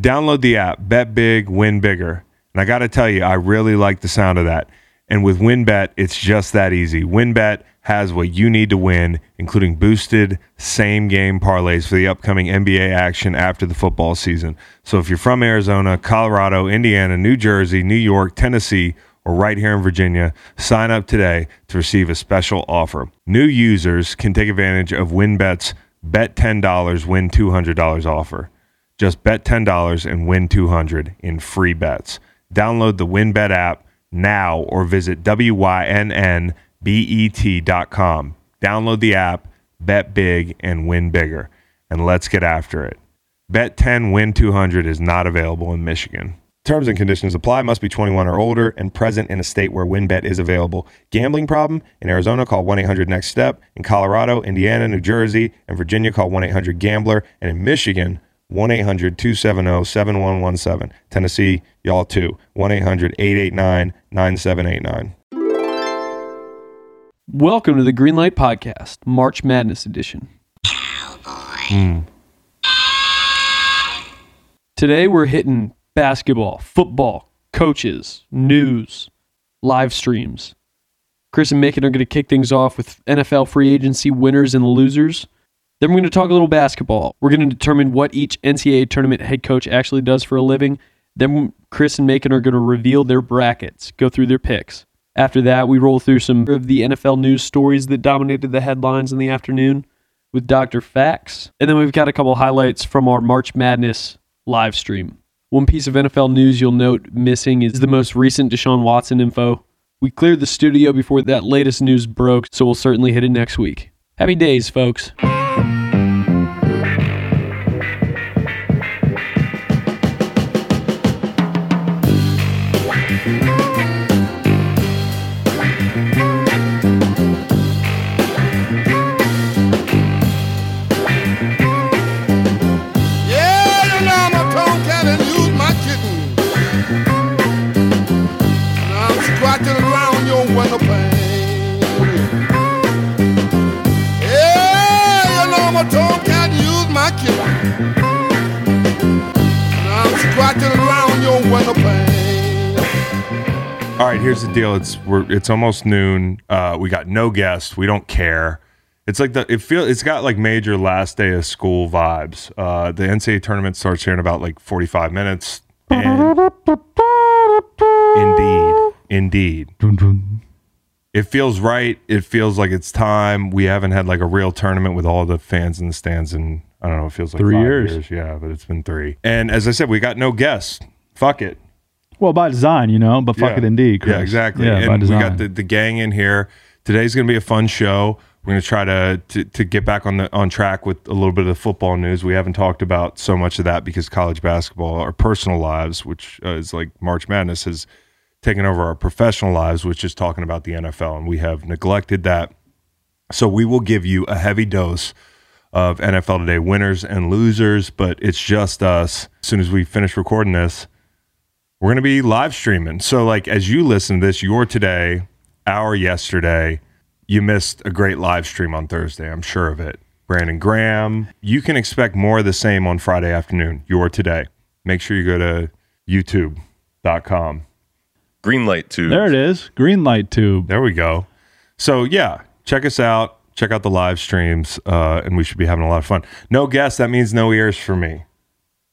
Download the app, bet big, win bigger. And I got to tell you, I really like the sound of that. And with WynnBET, it's just that easy. WynnBET has what you need to win, including boosted same game parlays for the upcoming NBA action after the football season. So if you're from Arizona, Colorado, Indiana, New Jersey, New York, Tennessee, or right here in Virginia, sign up today to receive a special offer. New users can take advantage of WynnBET's bet $10, win $200 offer. Just bet $10 and win 200 in free bets. Download the WynnBET app now or visit WYNNBET.com. Download the app, bet big, and win bigger. And let's get after it. Bet 10 win 200 is not available in Michigan. Terms and conditions apply. Must be 21 or older and present in a state where WynnBET is available. Gambling problem? In Arizona, call 1 800 NEXT STEP. In Colorado, Indiana, New Jersey, and Virginia, call 1 800 GAMBLER. And in Michigan, 1 800 270 7117. Tennessee, y'all too. 1 800 889 9789. Welcome to the Greenlight Podcast, March Madness Edition. Today we're hitting basketball, football, coaches, news, live streams. Chris and Macon are going to kick things off with NFL free agency winners and losers. Then we're going to talk a little basketball. We're going to determine what each NCAA tournament head coach actually does for a living. Then Chris and Macon are going to reveal their brackets, go through their picks. After that, we roll through some of the NFL news stories that dominated the headlines in the afternoon with Dr. Facts. And then we've got a couple highlights from our March Madness live stream. One piece of NFL news you'll note missing is the most recent Deshaun Watson info. We cleared the studio before that latest news broke, so we'll certainly hit it next week. Happy days, folks. Around your window pane. All right, here's the deal. It's we're it's almost noon. Uh, we got no guests. We don't care. It's like the it feel it's got like major last day of school vibes. Uh, the NCAA tournament starts here in about like 45 minutes. And indeed, indeed, it feels right. It feels like it's time. We haven't had like a real tournament with all the fans in the stands in I don't know. It feels like Three five years. Yeah, but it's been three. And as I said, we got no guests. Fuck it. Well, by design, you know, but fuck Yeah. it indeed. Chris. Yeah, exactly. Yeah, and we got the, the gang in here. Today's going to be a fun show. We're going to try to, to to get back on the on track with a little bit of the football news. We haven't talked about so much of that because college basketball, our personal lives, which uh, is like March Madness, has taken over our professional lives, which is talking about the NFL, and we have neglected that. So we will give you a heavy dose of NFL Today winners and losers, but it's just us. As soon as we finish recording this, we're going to be live streaming. So, like, as you listen to this, your today, our yesterday, you missed a great live stream on Thursday. I'm sure of it. Brandon Graham. You can expect more of the same on Friday afternoon, your today. Make sure you go to youtube.com. Greenlight tube. there it is. Green light tube. There we go. So, yeah, check us out. Check out the live streams, uh, and we should be having a lot of fun. No guests. That means no ears for me.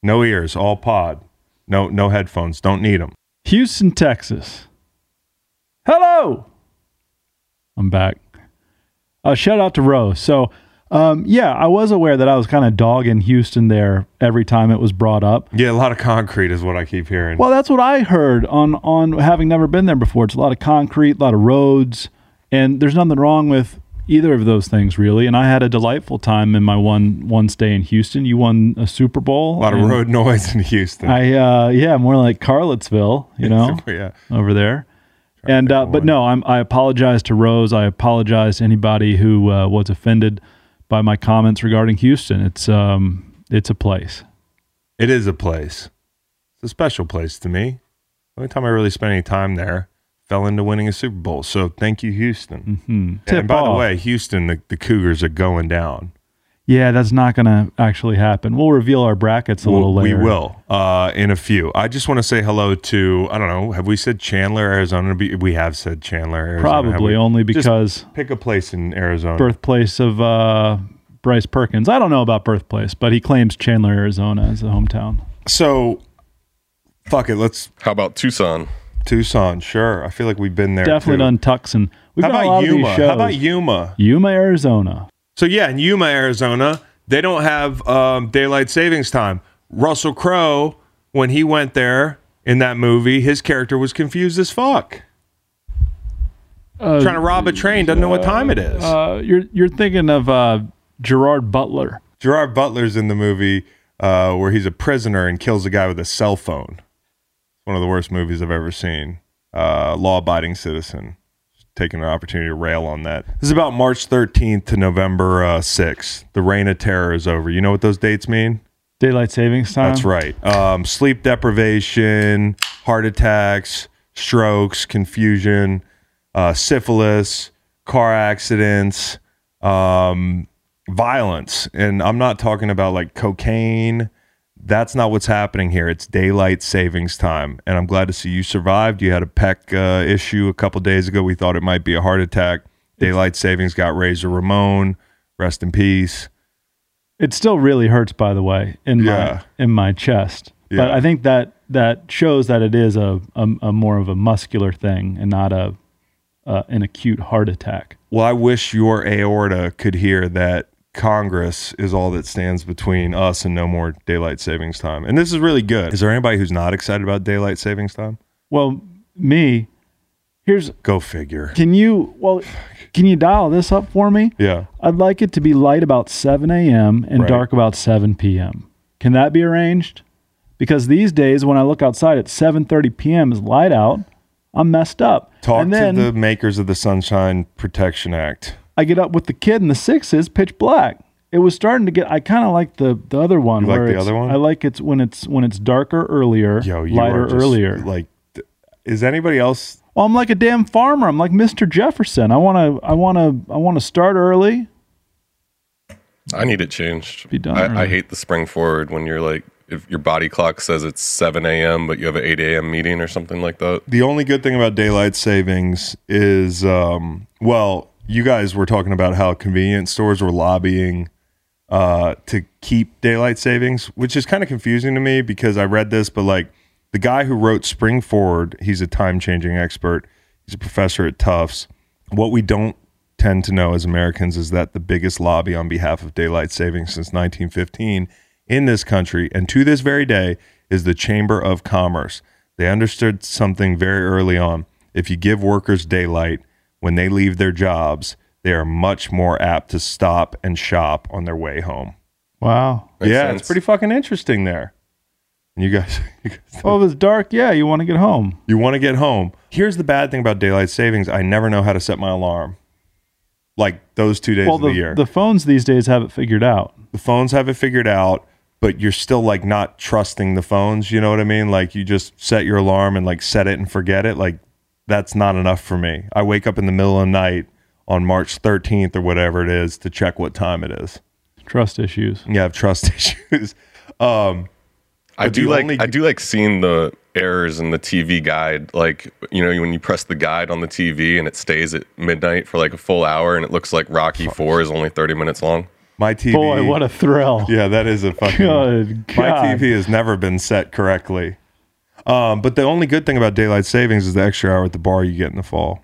No ears. All pod. No, no headphones. Don't need them. Houston, Texas. Hello. I'm back. Uh, shout out to Rose. So, um, yeah, I was aware that I was kind of dogging Houston there every time it was brought up. Yeah, a lot of concrete is what I keep hearing. Well, that's what I heard on on having never been there before. It's a lot of concrete, a lot of roads, and there's nothing wrong with either of those things really. And I had a delightful time in my one one stay in Houston. You won a Super Bowl. A lot of road noise in Houston. I uh, yeah, more like Carlottsville, you know, yeah. over there. And uh, but no, I'm I apologize to Rose. I apologize to anybody who uh, was offended by my comments regarding Houston. It's um it's a place. It is a place. It's a special place to me. The only time I really spent any time there fell into winning a Super Bowl. So thank you, Houston. Hmm. And Tip by the way, Houston, the, the Cougars are going down. Yeah, that's not going to actually happen. We'll reveal our brackets a little later. We will uh, in a few. I just want to say hello to I don't know. Have we said Chandler, Arizona? We have said Chandler, Arizona. Probably we? only Just because pick a place in Arizona. birthplace of uh, Bryce Perkins. I don't know about birthplace, but he claims Chandler, Arizona as a hometown. So, fuck it. Let's How about Tucson? Tucson. Sure. I feel like we've been there. Definitely too. done Tucson. We've How done about Yuma? How about Yuma? Yuma, Arizona. So yeah, in Yuma, Arizona, they don't have um, daylight savings time. Russell Crowe, when he went there in that movie, his character was confused as fuck. Uh, Trying to rob a train, doesn't know what time it is. uh, you're you're thinking of uh, Gerard Butler. Gerard Butler's in the movie uh, where he's a prisoner and kills a guy with a cell phone. One of the worst movies I've ever seen. Uh, law-abiding citizen. Taking an opportunity to rail on that. This is about March 13th to November uh, 6th. The reign of terror is over. You know what those dates mean? Daylight savings time. That's right. Um, sleep deprivation, heart attacks, strokes, confusion, uh, syphilis, car accidents, um, violence. And I'm not talking about like cocaine. That's not what's happening here. It's daylight savings time. And I'm glad to see you survived. You had a pec uh, issue a couple days ago. We thought it might be a heart attack. Daylight savings got Razor Ramon. Rest in peace. It still really hurts, by the way, in Yeah. my in my chest. But I think that that shows that it is a, a, a more of a muscular thing and not a uh, an acute heart attack. Well, I wish your aorta could hear that Congress is all that stands between us and no more daylight savings time. And this is really good. Is there anybody who's not excited about daylight savings time? Well, me, here's Go figure. can you well can you dial this up for me? Yeah. I'd like it to be light about 7 a.m. and Right. dark about 7 p.m. Can that be arranged? Because these days, when I look outside at 7:30 p.m. is light out, I'm messed up. Talk and then to the makers of the Sunshine Protection Act. I get up with the kid, and the six is pitch black. It was starting to get. I kind of like the the other one. You like the other one? I like it's when it's when it's darker earlier, Yo, you lighter are just, earlier. Like, is anybody else? well, I'm like a damn farmer. I'm like Mr. Jefferson. I want to. I want to. I want to start early. I need it changed. Be done I, I hate the spring forward when you're like, if your body clock says it's 7 a.m., but you have an 8 a.m. meeting or something like that. The only good thing about daylight savings is, um, well, you guys were talking about how convenience stores were lobbying uh, to keep daylight savings, which is kind of confusing to me because I read this, but like the guy who wrote Spring Forward, he's a time changing expert. He's a professor at Tufts. What we don't tend to know as Americans is that the biggest lobby on behalf of daylight savings since 1915 in this country and to this very day is the Chamber of Commerce. They understood something very early on. If you give workers daylight when they leave their jobs, they are much more apt to stop and shop on their way home. Wow. Makes yeah, sense. it's pretty fucking interesting there. And you guys, you guys Well, if it's dark, yeah, you want to get home. you want to get home. Here's the bad thing about daylight savings: I never know how to set my alarm. Like those two days Well, of the, the, year, the phones these days have it figured out. the phones have it figured out, but you're still like not trusting the phones. You know what I mean? Like you just set your alarm and like set it and forget it. Like that's not enough for me. I wake up in the middle of the night on March 13th or whatever it is to check what time it is. Trust issues. You have trust issues. Um, I do like only- I do like seeing the errors in the TV guide. Like you know when you press the guide on the TV and it stays at midnight for like a full hour and it looks like Rocky Four is only thirty minutes long. my TV. Boy, what a thrill. yeah, that is a fucking. Good My God. TV has never been set correctly. Um, but the only good thing about daylight savings is the extra hour at the bar you get in the fall.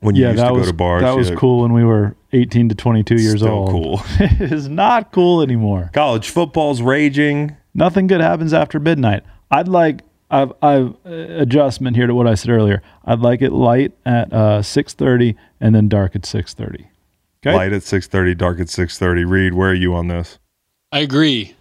When you Yeah, used that to was go to bars, that was yeah, cool when we were 18 to 22 years still old. cool. it is not cool anymore. College football's raging. Nothing good happens after midnight. I'd like I've I've uh, adjustment here to what I said earlier. I'd like it light at uh, 6:30 and then dark at 6:30. Okay. Light at six thirty, dark at six thirty. Reed, where are you on this? I agree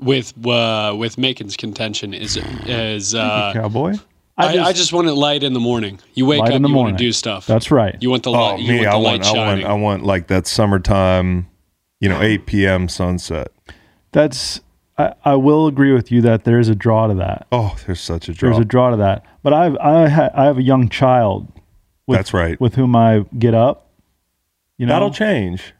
with uh, with Macon's contention. Is is uh, Cowboy. I, I just want it light in the morning. You wake Light up, in the you want morning. to do stuff. That's right. you want the Oh, light. you me, want I the want, light I want. I want like that summertime, you know, eight p.m. sunset. That's I, I will agree with you that there is a draw to that. Oh, there's such a draw. There's a draw to that. But I've I ha, I have a young child with, That's right. with whom I get up. You know, That'll change.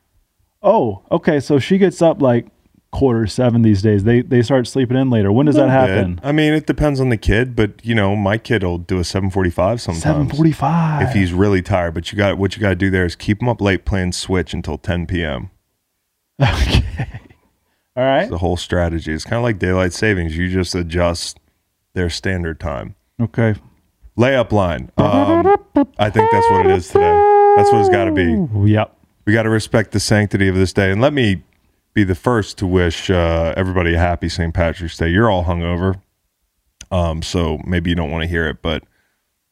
Oh, okay. So she gets up like quarter seven these days. They they start sleeping in later. When does that Little bit. happen? I mean, it depends on the kid, but you know, my kid will do a 7:45 sometimes. Seven forty five. if he's really tired. But you got what you got to do there is keep him up late playing Switch until 10 p.m. okay. All right. The whole strategy It's kind of like daylight savings. You just adjust their standard time. Okay. Layup line. Um, I think that's what it is today. That's what it's got to be. Yep. We got to respect the sanctity of this day. And let me be the first to wish uh, everybody a happy St. Patrick's Day. You're all hungover, um, so maybe you don't want to hear it, but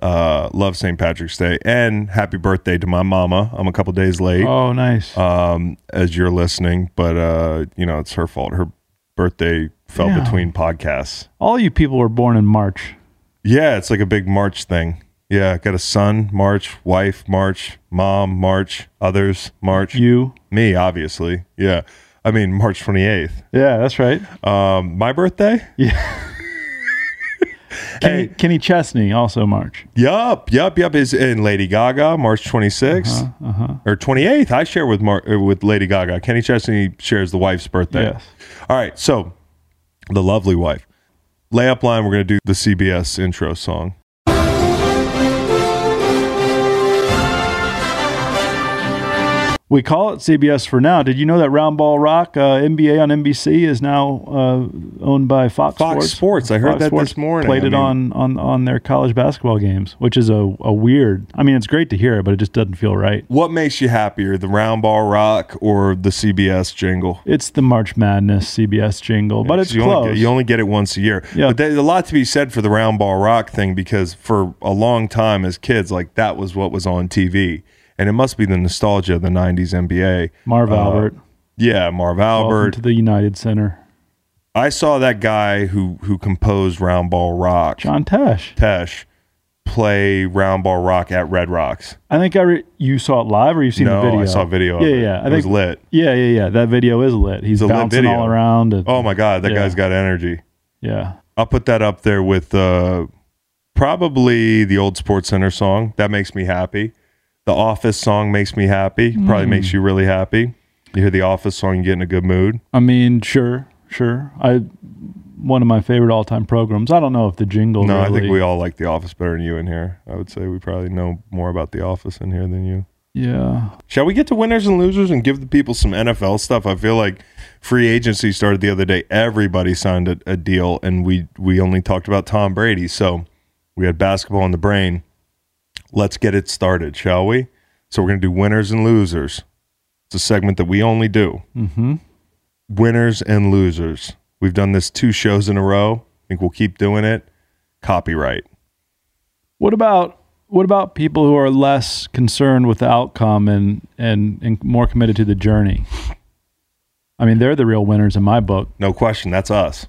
uh, love St. Patrick's Day and happy birthday to my mama. I'm a couple days late Oh, nice. um, as you're listening, but uh, you know it's her fault. Her birthday fell Yeah. between podcasts. All you people were born in March. Yeah, it's like a big March thing. Yeah, got a son, March, wife, March, mom, March, others, March. You. Me, obviously. Yeah. I mean, March 28th. Yeah, that's right. Um, my birthday? Yeah. Kenny, Kenny Chesney also March. Yup, yup, yup. Is in Lady Gaga, March 26th Uh-huh. or 28th. I share with Mar- uh, with Lady Gaga. Kenny Chesney shares the wife's birthday. Yes. All right, so the lovely wife. Layup line. We're gonna do the CBS intro song. We call it CBS for now. Did you know that Round Ball Rock uh, NBA on NBC is now uh, owned by Fox, Fox Sports? Sports. I heard that this morning. Played I it on, on on their college basketball games, which is a, a weird. I mean, it's great to hear it, but it just doesn't feel right. What makes you happier, the round ball rock or the CBS jingle? It's the March Madness CBS jingle, but it's you close. Only get, you only get it once a year. Yeah. But there's a lot to be said for the round ball rock thing because for a long time as kids, like that was what was on TV. And it must be the nostalgia of the 90s NBA. Marv Uh, Albert, Yeah, Marv welcome Albert. to the United Center. I saw that guy who who composed Round Ball Rock, John Tesh. Tesh, play Round Ball Rock at Red Rocks. I think I re- you saw it live, or you've seen no, the video. I saw a video of Yeah, it. yeah. I it think was lit. Yeah, yeah, yeah. That video is lit. He's a lit bouncing video. all around. And, Oh my God, that Yeah. guy's got energy. yeah. I'll put that up there with uh, probably the old Sports Center song. That makes me happy. The Office song makes me happy. Probably Hmm. makes you really happy. You hear the Office song, you get in a good mood. I mean, sure, sure. I one of my favorite all time programs. I don't know if the jingle. No, I think we all like The Office better than you in here. I would say we probably know more about The Office in here than you. Yeah. Shall we get to winners and losers and give the people some NFL stuff? I feel like free agency started the other day. Everybody signed a, a deal, and we we only talked about Tom Brady. So we had basketball in the brain. Let's get it started, shall we? So we're gonna do winners and losers. It's a segment that we only do. Mm-hmm. Winners and losers. We've done this two shows in a row. I think we'll keep doing it. Copyright. What about what about people who are less concerned with the outcome and and and more committed to the journey? I mean, they're the real winners in my book, No question. That's us.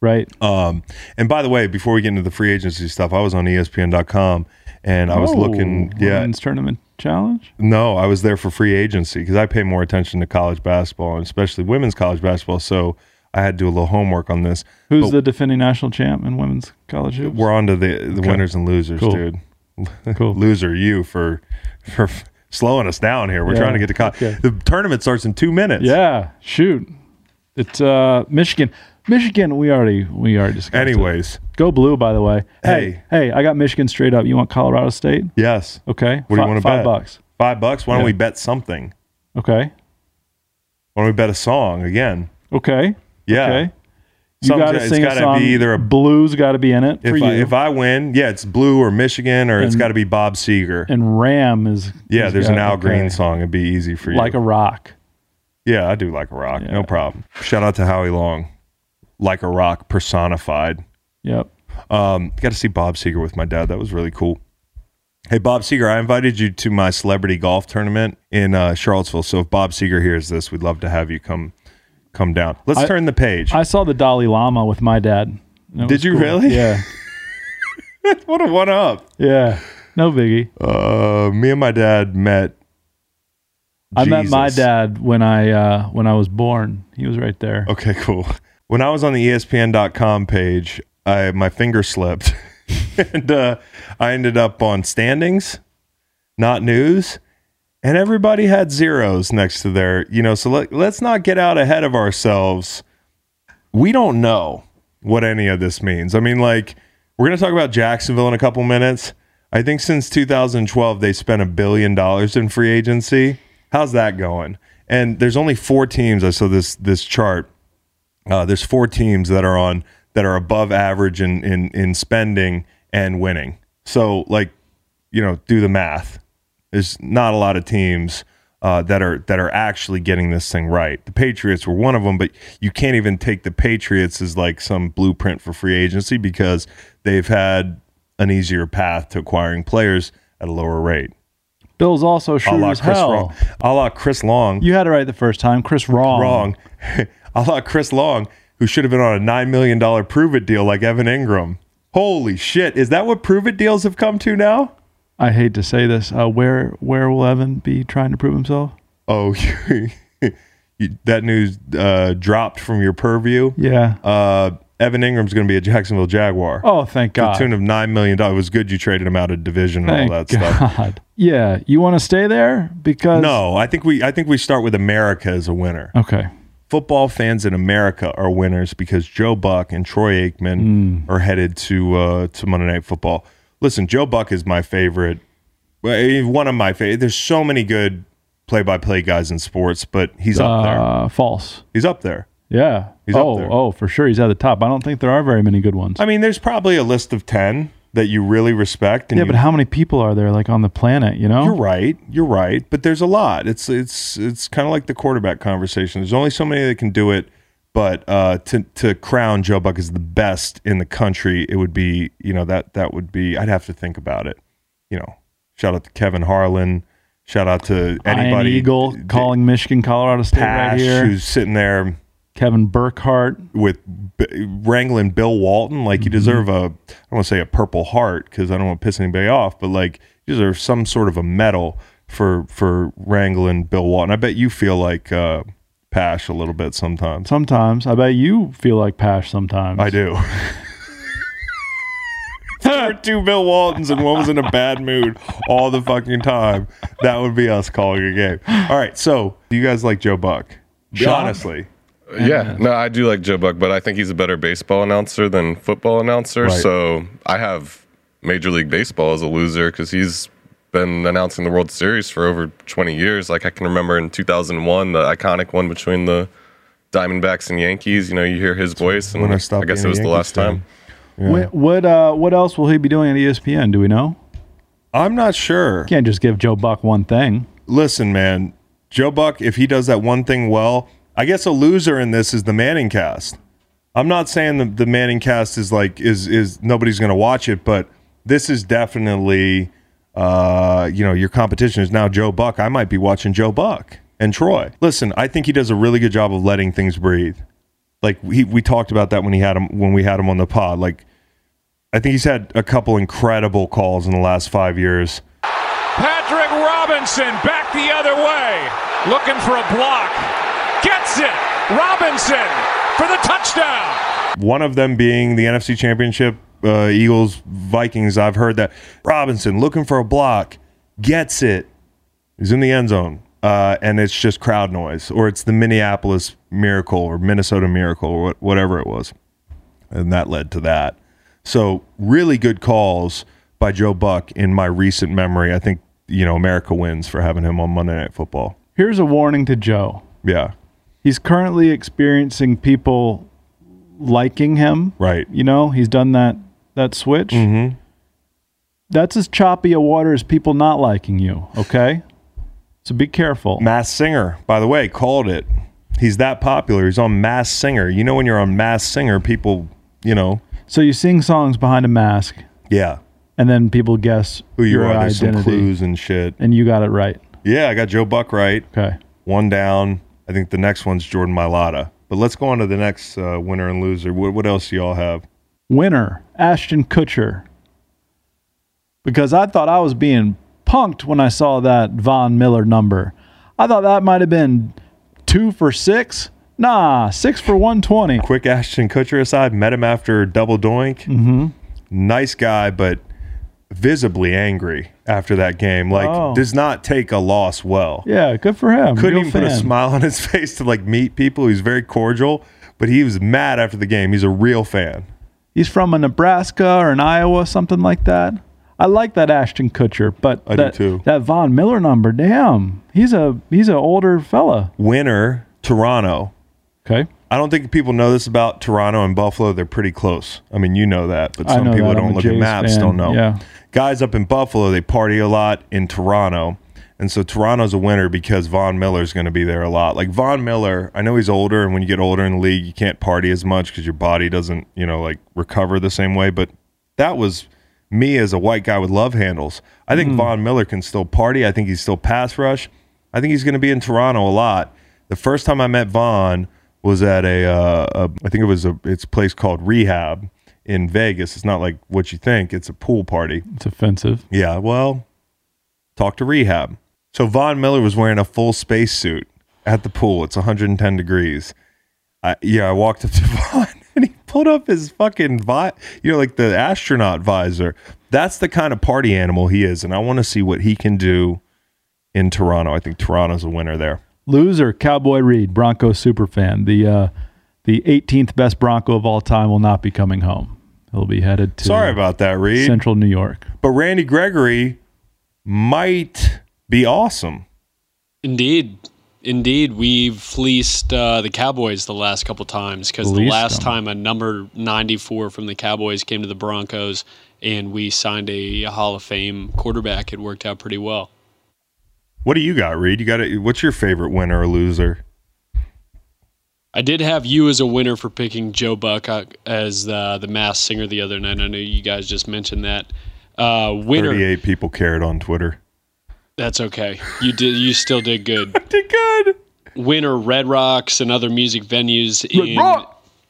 right? Um, and by the way, before we get into the free agency stuff, I was on ESPN.com and I was Oh, looking. Yeah, Women's tournament challenge. no, I was there for free agency because I pay more attention to college basketball and especially women's college basketball. So I had to do a little homework on this. Who's But the defending national champ in women's college hoops? We're on to the the winners and losers, Cool. dude. Cool. Loser, you for for slowing us down here. We're Yeah, trying to get to college. okay. The tournament starts in two minutes. Yeah, shoot. It's uh Michigan. Michigan, we already we already discussed. it. Anyways, Go blue, by the way. Hey, Hey. I got Michigan straight up. You want Colorado State? yes. Okay. What do you want to bet? Five bet? bucks. Five bucks. Why don't Yeah. we bet something? Okay. Why don't we bet a song again? Okay. Yeah. Okay. You Some- got to it's sing a gotta song. be either a blues. Got to be in it for If you. I, if I win, yeah, it's blue or Michigan or it's And- got to be Bob Seger. and Ram is Yeah, is there's an got- Al okay. Green song. It'd be easy for you. like a rock. yeah, I do like a rock. No problem. Shout out to Howie Long, like a rock personified. Yep. Um, got to see Bob Seger with my dad. That was really cool. Hey, Bob Seger, I invited you to my celebrity golf tournament in uh, Charlottesville. So if Bob Seger hears this, we'd love to have you come come down. Let's I- turn the page. I saw the Dalai Lama with my dad. Did you cool. really? Yeah. what a one up. Yeah. No biggie. Uh, me and my dad met. I met my dad when I uh, when I was born. He was right there. Okay, cool. When I was on the ESPN.com page, I my finger slipped, and uh, I ended up on standings, not news, and everybody had zeros next to their, you know, so let, let's not get out ahead of ourselves. We don't know what any of this means. I mean, like, we're to talk about Jacksonville in a couple minutes. I think since 2012, they spent a billion dollars in free agency. How's that going? And there's only four teams. I saw this this chart. Uh, there's four teams that are on that are above average in in in spending and winning. So, like, you know, do the math. There's not a lot of teams uh, that are that are actually getting this thing right. The Patriots were one of them, but you can't even take the Patriots as like some blueprint for free agency because they've had an easier path to acquiring players at a lower rate. Bill's also A sure la as Chris hell. Long. A la Chris Long. You had it right the first time. Chris Wrong. Wrong. a la Chris Long, who should have been on a $9 million prove it deal like Evan Engram. Holy shit. Is that what prove it deals have come to now? I hate to say this. Uh, where where will Evan be trying to prove himself? Oh, you, that news uh, dropped from your purview. Yeah. Uh, Evan Engram's going to be a Jacksonville Jaguar. oh, thank to the God. tune of $9 million. It was good you traded him out of division and Thank all that stuff. God. Yeah. You want to stay there because No, I think we I think we start with America as a winner. Okay. Football fans in America are winners because Joe Buck and Troy Aikman are headed to uh, to Monday Night Football. Listen, Joe Buck is my favorite. One of my favorite. There's so many good play-by-play guys in sports, but he's up there. Uh, false. He's up there. Yeah. He's up oh, there. oh, for sure. He's at the top. I don't think there are very many good ones. I mean, there's probably a list of ten that you really respect. And yeah, you- but how many people are there like on the planet? You know. You're right. You're right. But there's a lot. It's it's it's kind of like the quarterback conversation. There's only so many that can do it. But uh, to to crown Joe Buck as the best in the country, it would be you know that that would be. I'd have to think about it. You know, shout out to Kevin Harlan. Shout out to Ian anybody. Eagle calling Michigan, Colorado State Pash, right here. who's sitting there Kevin Burkhardt. with B- wrangling Bill Walton. Like you Mm-hmm. deserve a, I don't want to say a Purple Heart because I don't want to piss anybody off, but like you deserve some sort of a medal for for wrangling Bill Walton. I bet you feel like uh, Pash a little bit sometimes. Sometimes I bet you feel like Pash. Sometimes I do. there were two Bill Waltons and one was in a bad mood all the fucking time. That would be us calling a game. All right, so do you guys like Joe Buck? Sean? Honestly, Yeah, no, I do like Joe Buck, but I think he's a better baseball announcer than football announcer. Right. So I have Major League Baseball as a loser because he's been announcing the World Series for over 20 years. Like I can remember in 2001, the iconic one between the Diamondbacks and Yankees. You know, you hear his voice, and when I I, guess it a was the last fan. time. What what, uh, what else will he be doing at ESPN? Do we know? I'm not sure. Can't just give Joe Buck one thing. listen, man, Joe Buck, if he does that one thing well, I guess a loser in this is the Manning cast. I'm not saying the, the Manning cast is like is is nobody's going to watch it, but this is definitely uh, you know your competition is now Joe Buck. I might be watching Joe Buck and Troy. Listen, I think he does a really good job of letting things breathe. Like he, we talked about that when he had him when we had him on the pod. Like I think he's had a couple incredible calls in the last five years. Patrick Robinson back the other way, looking for a block. Gets it. Robinson for the touchdown. One of them being the NFC Championship, uh, Eagles Vikings. I've heard that Robinson looking for a block gets it. He's in the end zone, uh, and it's just crowd noise, or it's the Minneapolis Miracle or Minnesota Miracle or what, whatever it was, and that led to that. So really good calls by Joe Buck in my recent memory. I think you know America wins for having him on Monday Night Football. Here's a warning to Joe. Yeah, He's currently experiencing people liking him. right. You know, he's done that that switch. Mm-hmm. That's as choppy a water as people not liking you. Okay, so be careful. Masked Singer, by the way, called it. He's that popular. He's on Masked Singer. You know, when you're on Masked Singer, people, you know, So you sing songs behind a mask, yeah, and then people guess who you your are. There's some identity, clues and shit. and you got it right. Yeah, I got Joe Buck right. Okay. One down. I think the next one's Jordan Mailata. But let's go on to the next uh, winner and loser. What, what else do y'all have? Winner, Ashton Kutcher. Because I thought I was being punked when I saw that Von Miller number. I thought that might have been two for six. Nah, six for 120. Quick Ashton Kutcher aside, met him after double doink. Mm-hmm. Nice guy, but visibly angry after that game. Like, Oh. does not take a loss well. Yeah, good for him. Couldn't Real even put a smile on his face to like meet people. He's very cordial, but he was mad after the game. He's a real fan. He's from a Nebraska or an Iowa, something like that. I like that Ashton Kutcher, but I do too. that Von Miller number, damn, he's a he's an older fella. Winner, Toronto. Okay, I don't think people know this about Toronto and Buffalo. They're pretty close. I mean, you know that, but some people that. don't I'm look at maps fan. don't know. Yeah. Guys up in Buffalo, they party a lot in Toronto. And so Toronto's a winner because Von Miller's going to be there a lot. Like Von Miller, I know he's older, and when you get older in the league, you can't party as much because your body doesn't, you know, like recover the same way. But that was me as a white guy with love handles. I think Von Miller can still party. I think he's still pass rush. I think he's going to be in Toronto a lot. The first time I met Von was at a, uh, a I think it was a it's a place called Rehab in Vegas. It's not like what you think. It's a pool party. it's offensive. Yeah, well, talk to Rehab. So Von Miller was wearing a full spacesuit at the pool. It's 110 degrees. I, yeah, I walked up to Von and he pulled up his fucking vi- you know, like the astronaut visor. That's the kind of party animal he is, and I want to see what he can do in Toronto. I think Toronto's a winner there. Loser, Cowboy Reed, Broncos super fan. The uh, the 18th best Bronco of all time will not be coming home. He'll be headed to Sorry about that, Reed. Central New York. but Randy Gregory might be awesome. Indeed. Indeed, we've fleeced uh, the Cowboys the last couple times because the last them. time a number 94 from the Cowboys came to the Broncos and we signed a Hall of Fame quarterback, it worked out pretty well. What do you got, Reed? You got it. What's your favorite winner or loser? I did have you as a winner for picking Joe Buck uh, as the, the mass singer the other night. I know you guys just mentioned that. Uh, winner, 38 people cared on Twitter. that's okay. You did. You still did good. Did good. Winner Red Rocks and other music venues in,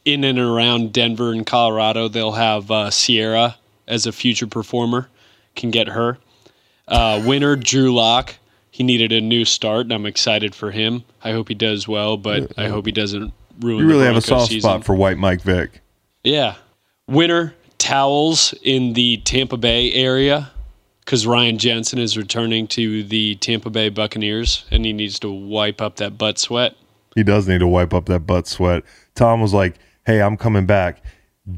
in and around Denver and Colorado. They'll have uh, Ciara as a future performer. Can get her. Uh, winner Drew Lock. He needed a new start, and I'm excited for him. I hope he does well, but I hope he doesn't ruin. You the really have a soft season. spot for White Mike Vick. Yeah. Winner towels in the Tampa Bay area because Ryan Jensen is returning to the Tampa Bay Buccaneers and he needs to wipe up that butt sweat. He does need to wipe up that butt sweat. Tom was like, "Hey, I'm coming back.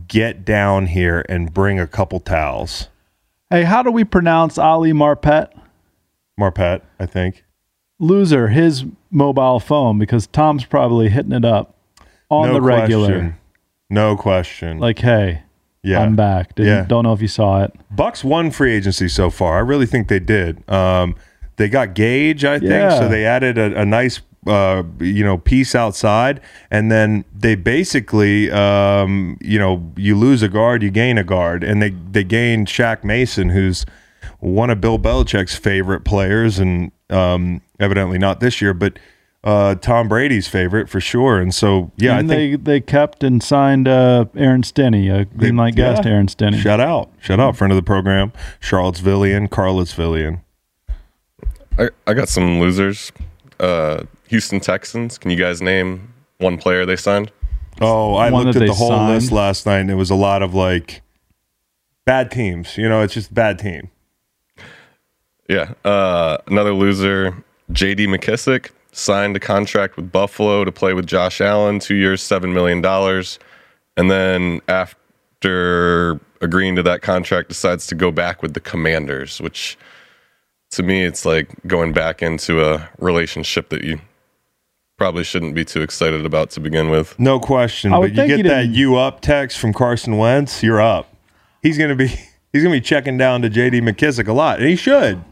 Get down here and bring a couple towels." Hey, how do we pronounce Ali Marpet? Marpet, I think. Loser, his mobile phone because Tom's probably hitting it up on no the regular. Question. No question. Like, hey, yeah. I'm back. Didn't, Yeah. Don't know if you saw it. Bucks won free agency so far. I really think they did. Um, they got Gage, I think, Yeah. so they added a, a nice, uh, you know, piece outside, and then they basically, um, you know, you lose a guard, you gain a guard, and they they gained Shaq Mason, who's one of Bill Belichick's favorite players, and um, evidently not this year, but. Uh, Tom Brady's favorite for sure, and so yeah, and I think they, they kept and signed uh, Aaron Stinnie, a green light guest yeah. Aaron Stinnie. Shout out. Shout out, friend of the program, Charlottesvilleian, Carlotsvillian. I, I got some losers. Uh, Houston Texans. Can you guys name one player they signed? Oh, I One looked at the whole signed. list last night and it was a lot of like bad teams. You know, it's just bad team. Yeah. Uh, another loser, J.D. McKissic, signed a contract with Buffalo to play with Josh Allen, two years, $7 million. And then after agreeing to that contract, decides to go back with the Commanders, which to me, it's like going back into a relationship that you probably shouldn't be too excited about to begin with. No question. But you get that you up text from Carson Wentz, you're up. He's gonna be he's gonna be checking down to JD McKissic a lot. And he should.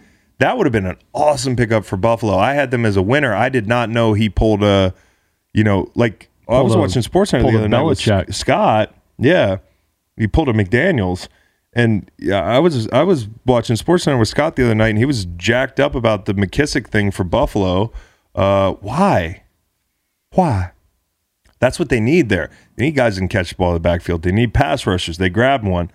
That would have been an awesome pickup for Buffalo. I had them as a winner. I did not know he pulled a you know, like I was a- watching Sports Center the other night with. Scott. Yeah. He pulled a McDaniels. And yeah, I was I was watching Sports Center with Scott the other night, and he was jacked up about the McKissic thing for Buffalo. Uh, why? Why? That's what they need there. They need guys who can catch the ball in the backfield. They need pass rushers. They grabbed one.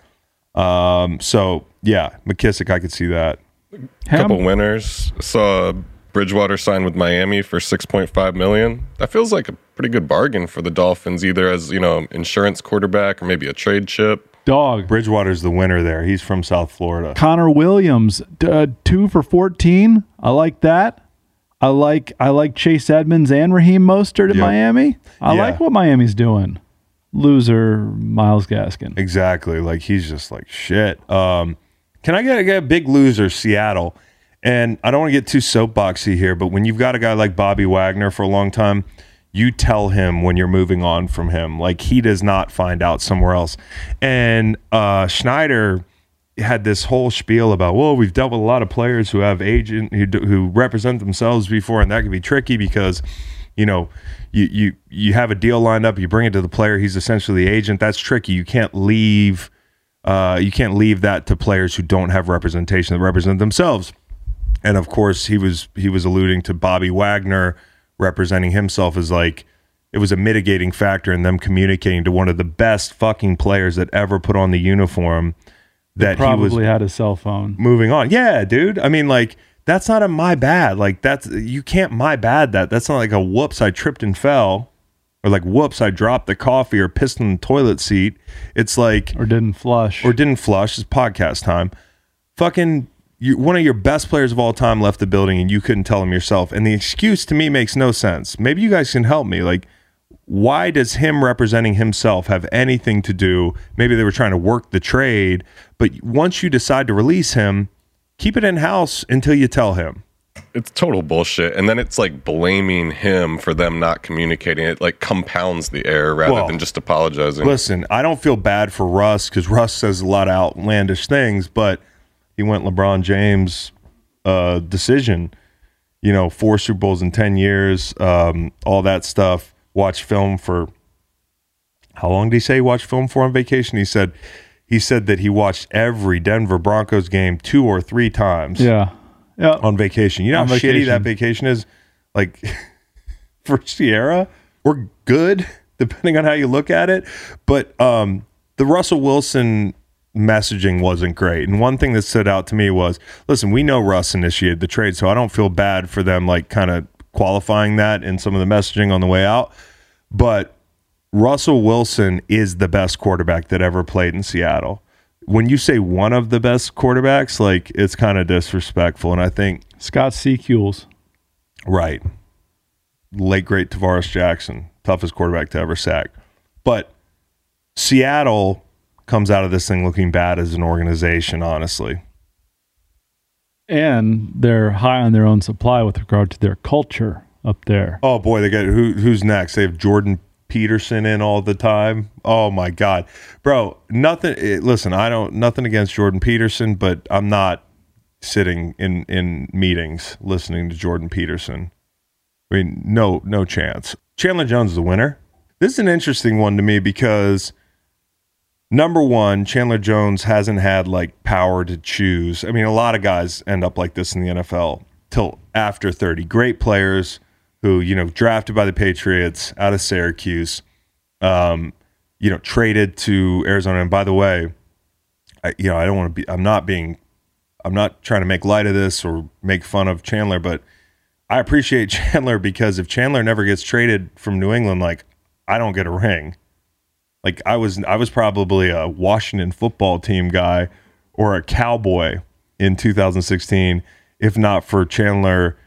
Um, so yeah, McKissic, I could see that. Ham- couple winners. Saw Bridgewater signed with Miami for 6.5 million. That feels like a pretty good bargain for the Dolphins, either as you know insurance quarterback or maybe a trade chip. Dog. Bridgewater's the winner there. He's from South Florida. Connor Williams, d- uh, two for 14. I like that. I like I like Chase Edmonds and Raheem Mostert at Yep. Miami. I Yeah. like what Miami's doing. Loser Myles Gaskin. Exactly. Like he's just like shit. Um, can I get, get a big loser, Seattle? And I don't want to get too soapboxy here, but when you've got a guy like Bobby Wagner for a long time, you tell him when you're moving on from him. Like he does not find out somewhere else. And uh, Schneider had this whole spiel about, well, we've dealt with a lot of players who have agent who who represent themselves before, and that can be tricky because, you know, you you you have a deal lined up, you bring it to the player, he's essentially the agent. That's tricky. You can't leave. Uh, you can't leave that to players who don't have representation that represent themselves. And of course, he was he was alluding to Bobby Wagner representing himself as like it was a mitigating factor in them communicating to one of the best fucking players that ever put on the uniform that he was Probably had a cell phone. moving on. Yeah, dude. I mean, like that's not a my bad. Like that's you can't my bad that. That's not like a whoops I tripped and fell, or like whoops I dropped the coffee or pissed in the toilet seat. It's like Or didn't flush. or didn't flush. It's podcast time. Fucking you, one of your best players of all time left the building and you couldn't tell him yourself. And the excuse to me makes no sense. Maybe you guys can help me. Like, why does him representing himself have anything to do? Maybe they were trying to work the trade, but once you decide to release him, keep it in house until you tell him. It's total bullshit. And then it's like blaming him for them not communicating. It like compounds the error rather Well, than just apologizing. Listen, I don't feel bad for Russ because Russ says a lot of outlandish things, but he went LeBron James uh, decision. You know, four Super Bowls in ten years, um, all that stuff. Watch film for how long did he say he watched film for on vacation? He said he said that he watched every Denver Broncos game two or three times yeah. Yeah. on vacation. You know On how shitty that vacation. vacation is? Like for Ciara, we're good depending on how you look at it. But um the Russell Wilson messaging wasn't great. And one thing that stood out to me was listen, we know Russ initiated the trade, so I don't feel bad for them like kind of qualifying that in some of the messaging on the way out. But Russell Wilson is the best quarterback that ever played in Seattle. When you say one of the best quarterbacks, like it's kind of disrespectful. And I think Scott Secules. Right. Late great Tarvaris Jackson, toughest quarterback to ever sack. But Seattle comes out of this thing looking bad as an organization, honestly. And they're high on their own supply with regard to their culture up there. Oh boy, they got who who's next? They have Jordan Peterson in all the time. Oh my god. Bro, nothing eh, listen, I don't nothing against Jordan Peterson, but I'm not sitting in in meetings listening to Jordan Peterson. I mean, no no chance. Chandler Jones is the winner. This is an interesting one to me because number one, Chandler Jones hasn't had like power to choose. I mean, a lot of guys end up like this in the NFL till after 30. Great players who, you know, drafted by the Patriots out of Syracuse, um, you know, traded to Arizona. And by the way, I, you know, I don't want to be, I'm not being, I'm not trying to make light of this or make fun of Chandler, but I appreciate Chandler because if Chandler never gets traded from New England, like I don't get a ring. Like I was I was probably a Washington football team guy or a cowboy in 2016 if not for Chandler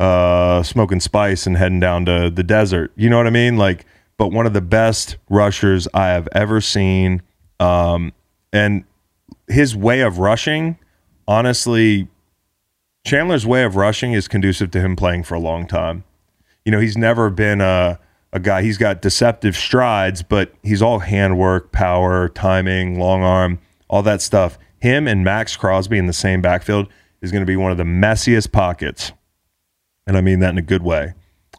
uh smoking spice and heading down to the desert. You know what I mean? Like but one of the best rushers I have ever seen um and his way of rushing honestly Chandler's way of rushing is conducive to him playing for a long time. You know, he's never been a a guy. He's got deceptive strides, but he's all handwork, power, timing, long arm, all that stuff. Him and Maxx Crosby in the same backfield is going to be one of the messiest pockets, and I mean that in a good way,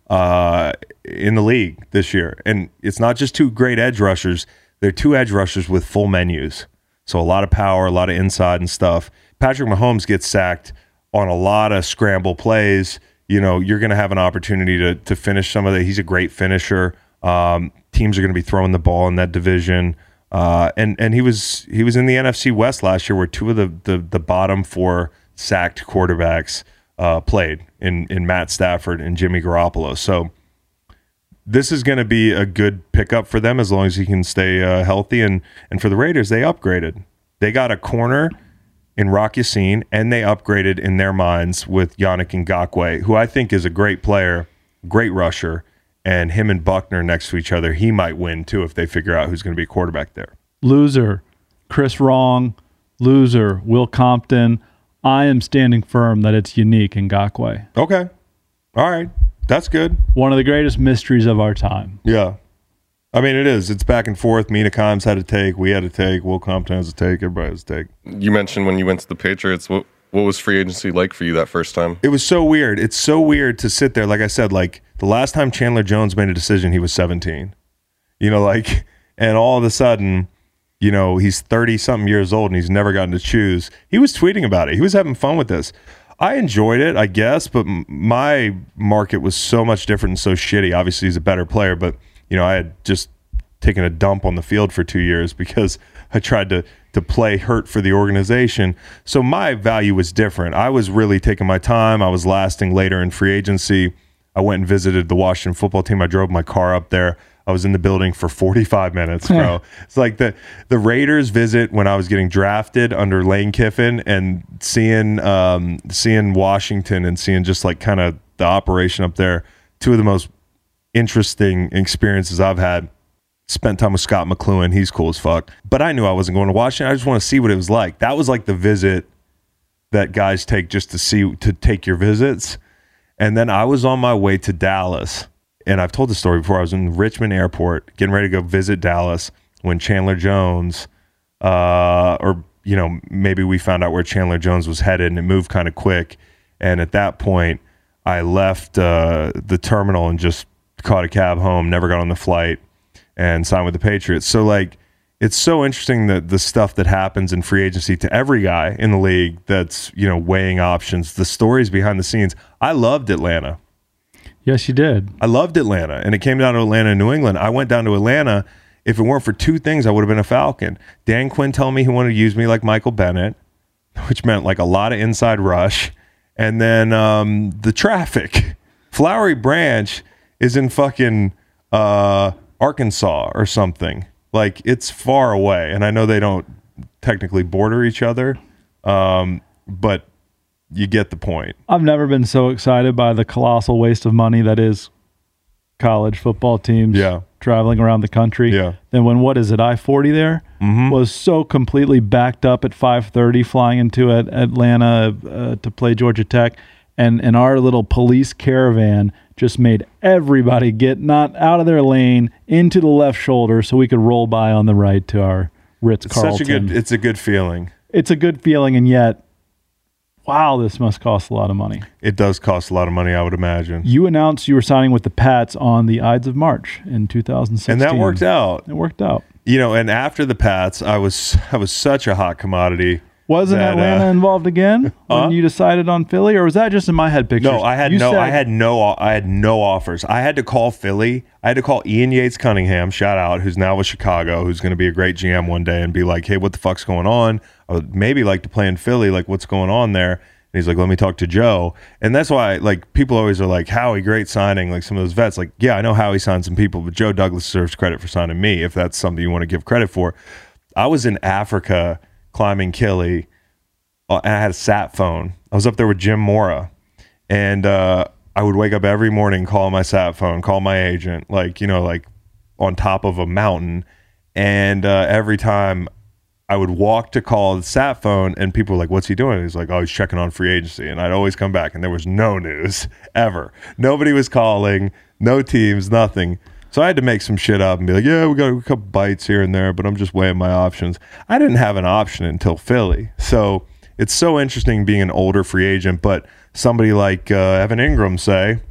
uh, in the league this year. And it's not just two great edge rushers; they're two edge rushers with full menus. So a lot of power, a lot of inside and stuff. Patrick Mahomes gets sacked on a lot of scramble plays. You know, you're going to have an opportunity to to finish some of that. He's a great finisher. Um, teams are going to be throwing the ball in that division. Uh, and and he was he was in the NFC West last year, where two of the the, the bottom four sacked quarterbacks uh, played in in Matt Stafford and Jimmy Garoppolo. So this is going to be a good pickup for them as long as he can stay uh, healthy. And and for the Raiders, they upgraded. They got a corner in Rock Ya-Sin, and they upgraded in their minds with Yannick Ngakoue, who I think is a great player, great rusher, and him and Buckner next to each other, he might win too if they figure out who's going to be quarterback there. Loser, Chris Wrong. Loser, Will Compton. I am standing firm that it's unique in Gakwe. Okay, all right, that's good. One of the greatest mysteries of our time. Yeah. I mean, it is. It's back and forth. Mina Kimes had a take. We had a take. Will Compton has a take. Everybody has to take. You mentioned when you went to the Patriots. What what was free agency like for you that first time? It was so weird. It's so weird to sit there. Like I said, like the last time Chandler Jones made a decision, he was 17. You know, like, and all of a sudden, you know, he's 30 something years old and he's never gotten to choose. He was tweeting about it. He was having fun with this. I enjoyed it, I guess, but m- my market was so much different and so shitty. Obviously, he's a better player, but you know, I had just taken a dump on the field for two years because I tried to to play hurt for the organization. So my value was different. I was really taking my time. I was lasting later in free agency. I went and visited the Washington football team. I drove my car up there. I was in the building for 45 minutes, bro. it's like the the Raiders visit when I was getting drafted under Lane Kiffin and seeing um, seeing Washington and seeing just like kind of the operation up there. Two of the most interesting experiences I've had. Spent time with Scot McCloughan. He's cool as fuck. But I knew I wasn't going to Washington. I just want to see what it was like. That was like the visit that guys take just to see to take your visits. And then I was on my way to Dallas. And I've told the story before. I was in Richmond Airport getting ready to go visit Dallas when Chandler Jones, uh, or, you know, maybe we found out where Chandler Jones was headed and it moved kind of quick. And at that point, I left uh, the terminal and just caught a cab home, never got on the flight, and signed with the Patriots. So, like, it's so interesting that the stuff that happens in free agency to every guy in the league that's, you know, weighing options, the stories behind the scenes. I loved Atlanta. Yes, you did. I loved Atlanta, and it came down to Atlanta and New England. I went down to Atlanta. If it weren't for two things, I would have been a Falcon. Dan Quinn telling me he wanted to use me like Michael Bennett, which meant like a lot of inside rush, and then um, the traffic. Flowery Branch is in fucking uh, Arkansas or something. Like it's far away, and I know they don't technically border each other, um, but you get the point. I've never been so excited by the colossal waste of money that is college football teams Yeah. traveling around the country. Yeah. Then when what is it, I forty there was so completely backed up at five thirty, flying into at Atlanta uh, to play Georgia Tech, and and our little police caravan just made everybody get not out of their lane into the left shoulder so we could roll by on the right to our Ritz Carlton. such a good. It's a good feeling. it's a good feeling, and yet, wow, this must cost a lot of money. It does cost a lot of money, I would imagine, You announced you were signing with the Pats on the Ides of March in 2016. and that worked out. It worked out. You know, and after the Pats, I was I was such a hot commodity. Wasn't that, Atlanta uh, involved again when you decided on Philly, or was that just in my head pictures? No, I had You no, said- I had no, I had no offers. I had to call Philly. I had to call Ian Yates Cunningham, shout out, who's now with Chicago, who's going to be a great GM one day, and be like, "Hey, what the fuck's going on? I would maybe like to play in Philly. Like, what's going on there?" And he's like, "Let me talk to Joe." And that's why, like, people always are like, "Howie, great signing." Like some of those vets, like, yeah, I know Howie signed some people, but Joe Douglas deserves credit for signing me if that's something you want to give credit for. I was in Africa climbing Kelly, uh, and I had a sat phone. I was up there with Jim Mora, and uh, I would wake up every morning, call my sat phone, call my agent, like you know, like on top of a mountain, and uh, every time I would walk to call the sat phone, and people were like, "What's he doing?" He's like, "Oh, he's checking on free agency," and I'd always come back, and there was no news ever. Nobody was calling, no teams, nothing. So I had to make some shit up and be like, "Yeah, we got a couple bites here and there, but I'm just weighing my options." I didn't have an option until Philly, so it's so interesting being an older free agent. But somebody like uh, Evan Engram say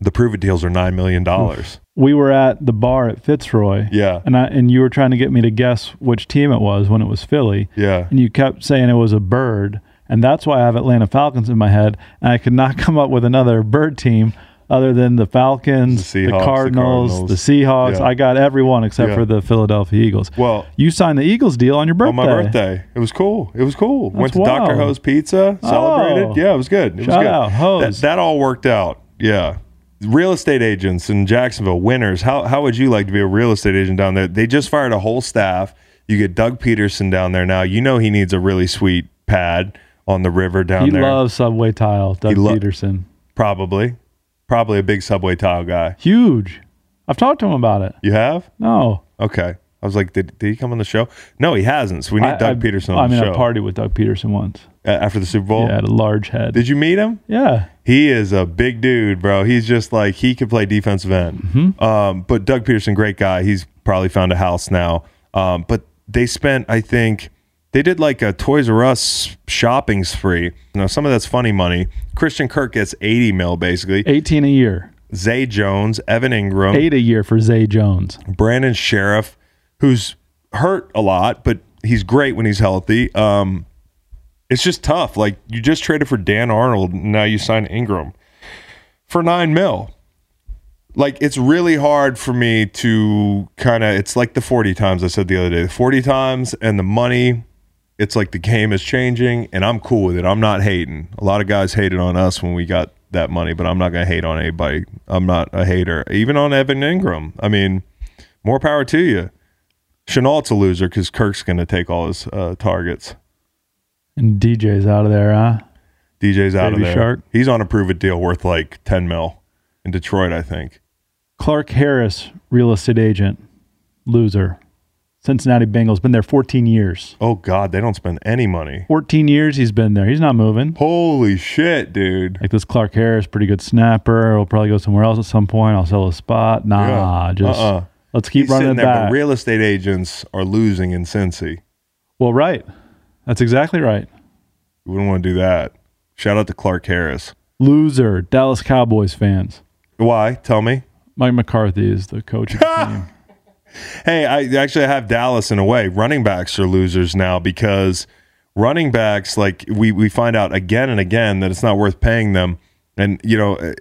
the prove it deals are nine million dollars. we were at the bar at Fitzroy. Yeah. And I and you were trying to get me to guess which team it was when it was Philly. Yeah. And you kept saying it was a bird. And that's why I have Atlanta Falcons in my head. And I could not come up with another bird team other than the Falcons, The the, Seahawks, the Cardinals, Cardinals. the Seahawks. Yeah. I got everyone except Yeah. for the Philadelphia Eagles. Well- you signed the Eagles deal on your birthday. on my birthday. It was cool. It was cool. Went to Dr. wild. Ho's Pizza, celebrated. Oh. Yeah, it was good. It was Shout good. out, Ho's. That, that all worked out. Yeah. real estate agents in Jacksonville, winners. How how would you like to be a real estate agent down there? They just fired a whole staff. You get Doug Pederson down there now. You know he needs a really sweet pad on the river down He there. He loves Subway tile, Doug lo- Pederson. Probably, probably a big subway tile guy. Huge. I've talked to him about it. You have? No. Okay. I was like, did, did he come on the show? No, he hasn't. So we need I- Doug I- Pederson on I mean, the show I partied with Doug Pederson once. A- after the Super Bowl. Yeah, had a large head. Did you meet him? yeah. He is a big dude, bro. He's just like he could play defensive end. Mm-hmm. Um, but Doug Pederson, great guy. He's probably found a house now. Um, but they spent, I think, they did like a Toys R Us shopping spree. Now some of that's funny money. Christian Kirk gets eighty mil basically. 18 a year. Zay Jones, Evan Engram, Eight a year for Zay Jones. Brandon Scherff, who's hurt a lot, but he's great when he's healthy. Um, it's just tough. Like you just traded for Dan Arnold, and now you sign Engram for nine mil. Like it's really hard for me to kind of. It's like the forty times I said the other day. The forty times and the money. It's like the game is changing, and I'm cool with it. I'm not hating. A lot of guys hated on us when we got that money, but I'm not going to hate on anybody. I'm not a hater, even on Evan Engram. I mean, more power to you. Shenault's a loser because Kirk's going to take all his uh, targets. And DJ's out of there, huh? DJ's out Baby of there. Shark. He's on a prove it deal worth like 10 mil in Detroit, I think. Clark Harris, real estate agent, loser. Cincinnati Bengals, been there 14 years. Oh, God, they don't spend any money. 14 years he's been there. He's not moving. Holy shit, dude. Like this Clark Harris, pretty good snapper. He'll probably go somewhere else at some point. I'll sell a spot. Nah, Yeah. just Uh-uh. let's keep He's running sitting it there, but real estate agents are losing in Cincy. well, right. That's exactly right. You wouldn't want to do that. Shout out to Clark Harris. Loser, Dallas Cowboys fans. Why? Tell me. Mike McCarthy is the coach of the team. Hey, I actually have Dallas in a way. Running backs are losers now because running backs, like we we find out again and again that it's not worth paying them, and you know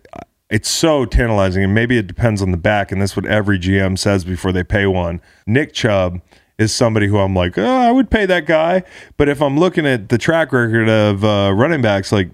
it's so tantalizing. And maybe it depends on the back, and that's what every GM says before they pay one. Nick Chubb is somebody who I'm like, oh, I would pay that guy, but if I'm looking at the track record of uh, running backs, like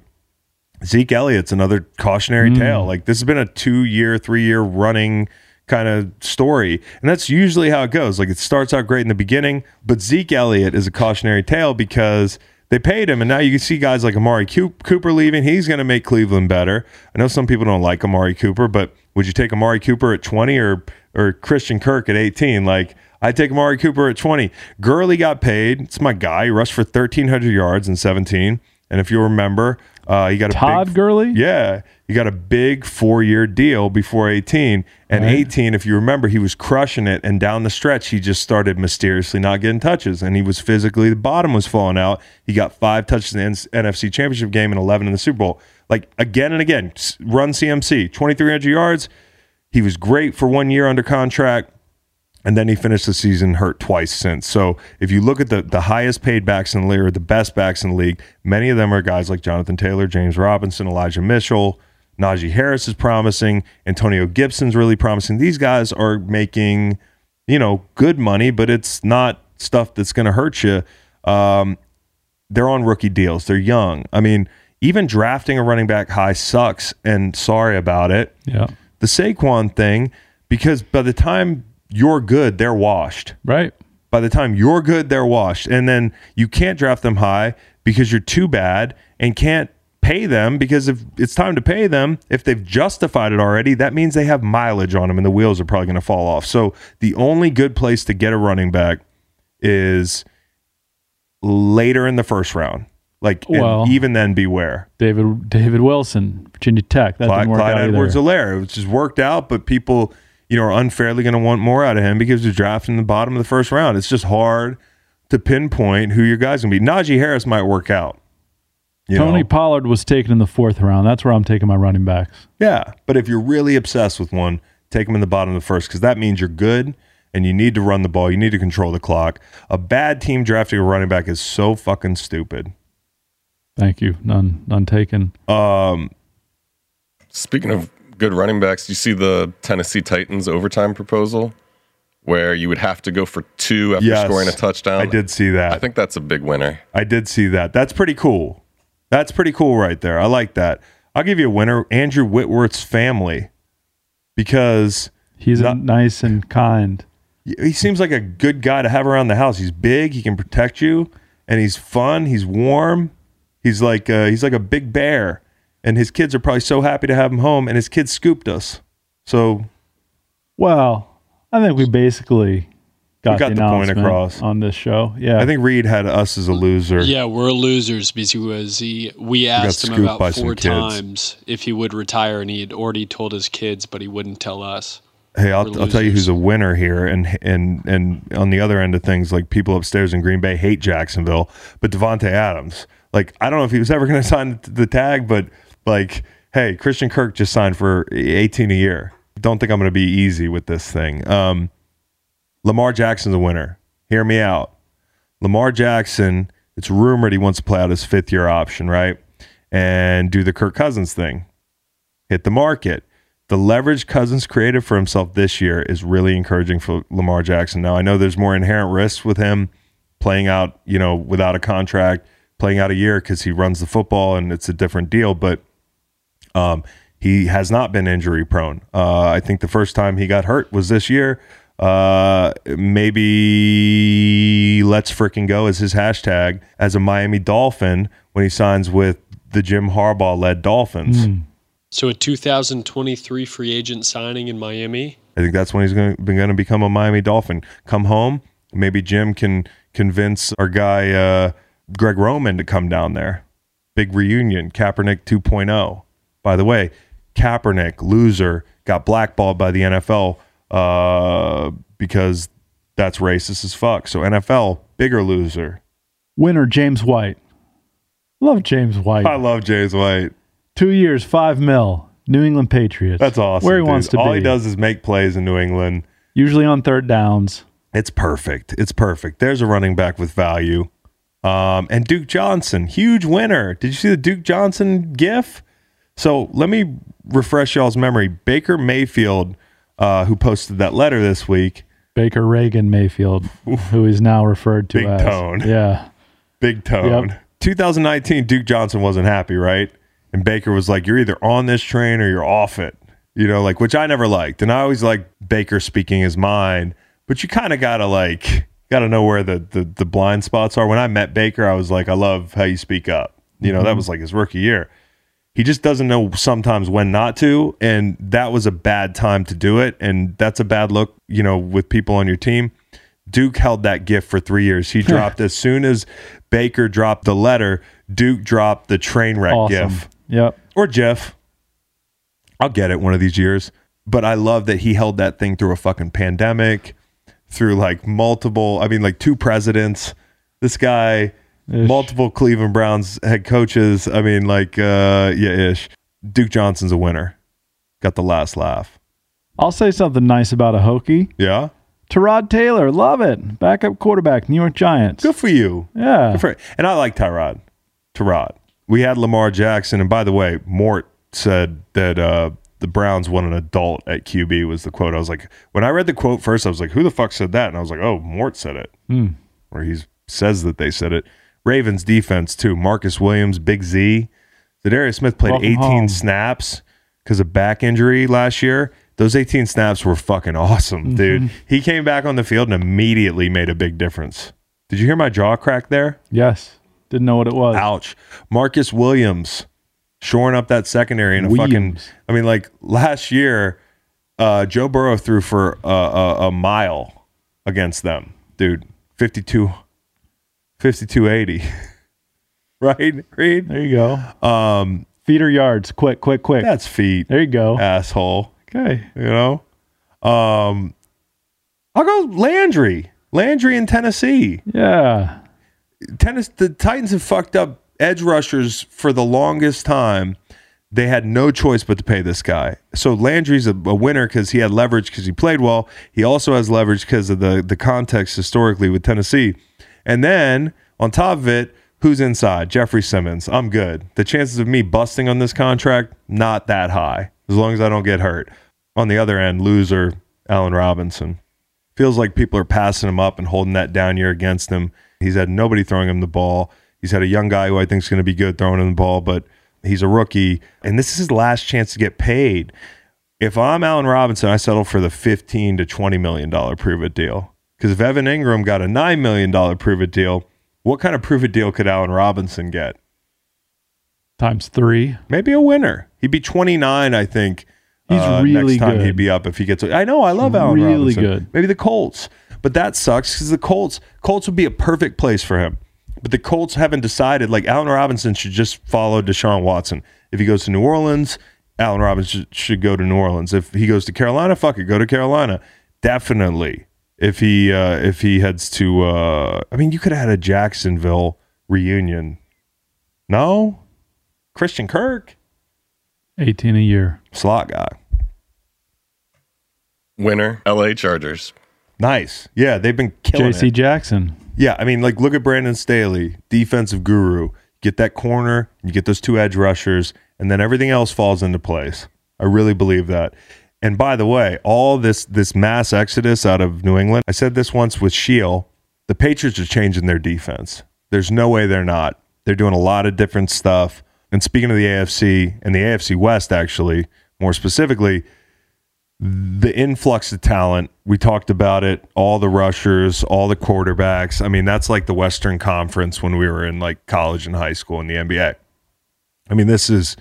Zeke Elliott's another cautionary tale. Like this has been a two year, three year running kind of story. And that's usually how it goes. Like it starts out great in the beginning, but Zeke Elliott is a cautionary tale because they paid him. And now you can see guys like Amari Cooper leaving. He's going to make Cleveland better. I know some people don't like Amari Cooper, but would you take Amari Cooper at 20 or, or Christian Kirk at 18? Like, I'd take Amari Cooper at 20. Gurley got paid. It's my guy. He rushed for 1,300 yards in 17. And if you remember, uh, he got a Todd big, Gurley? yeah, he got a big four year deal before 18. And 18, if you remember, he was crushing it. And down the stretch, he just started mysteriously not getting touches. And he was physically, the bottom was falling out. He got five touches in the NFC Championship game and 11 in the Super Bowl. Like again and again, run CMC, 2,300 yards. He was great for one year under contract. And then he finished the season hurt twice since. So if you look at the the highest paid backs in the league or the best backs in the league, many of them are guys like Jonathan Taylor, James Robinson, Elijah Mitchell, Najee Harris is promising, Antonio Gibson's really promising. These guys are making, you know, good money, but it's not stuff that's going to hurt you. Um, they're on rookie deals. They're young. I mean, even drafting a running back high sucks, and sorry about it Yeah. the Saquon thing because by the time you're good, they're washed. Right. By the time you're good, they're washed. And then you can't draft them high because you're too bad and can't pay them because if it's time to pay them, if they've justified it already, that means they have mileage on them and the wheels are probably going to fall off. So the only good place to get a running back is later in the first round. Like, and Well- even then, beware. David David Wilson, Virginia Tech. That Clyde, didn't work Clyde out Edwards. Helaire, which has worked out, but people, you know, are unfairly going to want more out of him because they're drafting the bottom of the first round. It's just hard to pinpoint who your guy's going to be. Najee Harris might work out. You Tony know? Pollard was taken in the fourth round. That's where I'm taking my running backs. yeah, but if you're really obsessed with one, take him in the bottom of the first because that means you're good and you need to run the ball. You need to control the clock. A bad team drafting a running back is so fucking stupid. Thank you. None none taken. Um, Speaking of good running backs, you see the Tennessee Titans overtime proposal where you would have to go for two after yes, scoring a touchdown. I did see that. I think that's a big winner. I did see that. That's pretty cool. That's pretty cool right there. I like that. I'll give you a winner. Andrew Whitworth's family because He's Not- nice and kind. he seems like a good guy to have around the house. He's big, he can protect you, and he's fun. He's warm. He's like uh, he's like a big bear, and his kids are probably so happy to have him home. And his kids scooped us, so Well, I think we basically got, got the, the point across. on this show. Yeah. I think Reed had us as a loser. Yeah, we're losers because he was he. We asked him about four times if he would retire, and he had already told his kids, but he wouldn't tell us. Hey, I'll, I'll tell you who's a winner here, and and and on the other end of things, like people upstairs in Green Bay hate Jacksonville, but Davante Adams, like I don't know if he was ever going to sign the tag, but like, hey, Christian Kirk just signed for eighteen a year. Don't think I'm going to be easy with this thing. Um, Lamar Jackson's a winner. Hear me out. Lamar Jackson, it's rumored he wants to play out his fifth year option, right? And do the Kirk Cousins thing. Hit the market. The leverage Cousins created for himself this year is really encouraging for Lamar Jackson. Now, I know there's more inherent risks with him playing out, you know, without a contract, playing out a year because he runs the football and it's a different deal, but um, he has not been injury prone. Uh, I think the first time he got hurt was this year. Uh, maybe let's freaking go as his hashtag as a Miami Dolphin when he signs with the Jim Harbaugh led Dolphins. So a 2023 free agent signing in Miami. I think that's when he's going to, going to become a Miami Dolphin. Come home, maybe Jim can convince our guy uh, Greg Roman to come down there. Big reunion, Kaepernick 2.0. By the way, Kaepernick, loser, got blackballed by the NFL uh, because that's racist as fuck. So NFL, bigger loser. Winner James White. Love James White. I love James White. Two years, five mil. New England Patriots. That's awesome. Where he dude. wants to All be. All he does is make plays in New England. Usually on third downs. It's perfect. It's perfect. There's a running back with value. Um, and Duke Johnson, huge winner. Did you see the Duke Johnson gif? So let me refresh y'all's memory. Baker Mayfield, uh, who posted that letter this week, Baker Reagan Mayfield, who is now referred to as Big as. tone. Yeah. big tone. Yep. 2019, Duke Johnson wasn't happy, right? And Baker was like, "You're either on this train or you're off it." You know, like which I never liked, and I always liked Baker speaking his mind. But you kind of gotta like, gotta know where the, the the blind spots are. When I met Baker, I was like, "I love how you speak up." You know, that was like his rookie year. He just doesn't know sometimes when not to, and that was a bad time to do it, and that's a bad look. You know, with people on your team. Duke held that gift for three years. He dropped as soon as Baker dropped the letter. Duke dropped the train wreck Awesome. gif Yep. or Jeff. I'll get it one of these years. But I love that he held that thing through a fucking pandemic, through like multiple, I mean, like two presidents. This guy, Ish. multiple Cleveland Browns head coaches. I mean, like, uh, yeah, ish. Duke Johnson's a winner. Got the last laugh. I'll say something nice about a Hokie. Yeah. Tyrod Taylor, love it. Backup quarterback, New York Giants. Good for you. Yeah. For- and I like Tyrod. Tyrod. We had Lamar Jackson, and by the way, Mort said that uh, the Browns want an adult at QB was the quote. I was like, when I read the quote first, I was like, who the fuck said that? And I was like, oh, Mort said it, or he says that they said it. Ravens defense too. Marcus Williams, Big Z. Za'Darius Smith played Welcome 18 home. snaps because of back injury last year. Those 18 snaps were fucking awesome, dude. He came back on the field and immediately made a big difference. Did you hear my jaw crack there? Yes. Didn't know what it was. Ouch. Marcus Williams shoring up that secondary in a fucking. I mean, like last year, uh, Joe Burrow threw for a, a, a mile against them, dude. 52, 5280. right, Reed? There you go. Um, feet or yards. Quick, quick, quick. that's feet, there you go. asshole. Okay. You know? Um, I'll go Landry. Landry in Tennessee. Yeah. tennis the Titans have fucked up edge rushers for the longest time. They had no choice but to pay this guy. So Landry's a, a winner because he had leverage because he played well. He also has leverage because of the the context historically with Tennessee. And then on top of it, who's inside? Jeffrey Simmons. I'm good. The chances of me busting on this contract not that high as long as I don't get hurt. On the other end, loser Allen Robinson feels like people are passing him up and holding that down year against him. He's had nobody throwing him the ball. He's had a young guy who I think is going to be good throwing him the ball, but he's a rookie, and this is his last chance to get paid. If I'm Allen Robinson, I settle for the 15 to 20 million dollar prove it deal. Because if Evan Engram got a nine million dollar prove it deal, what kind of prove it deal could Allen Robinson get? Times three. Maybe a winner. He'd be 29, I think. He's uh, really next time good. he'd be up if he gets. I know. I love Allen Really Robinson. good. Maybe the Colts, but that sucks because the Colts Colts would be a perfect place for him. But the Colts haven't decided. Like Allen Robinson should just follow Deshaun Watson. If he goes to New Orleans, Allen Robinson should, should go to New Orleans. If he goes to Carolina, fuck it, go to Carolina. Definitely. If he uh, if he heads to, uh, I mean, you could have had a Jacksonville reunion. No, Christian Kirk, 18 a year. slot guy. Winner, LA Chargers. Nice. Yeah, they've been killing JC it. Jackson. Yeah, I mean, like look at Brandon Staley, defensive guru. Get that corner, you get those two edge rushers, and then everything else falls into place. I really believe that. And by the way, all this this mass exodus out of New England, I said this once with Shield, the Patriots are changing their defense. There's no way they're not. They're doing a lot of different stuff. And speaking of the AFC and the AFC West, actually, more specifically, the influx of talent we talked about it all the rushers all the quarterbacks i mean that's like the western conference when we were in like college and high school in the nba i mean this is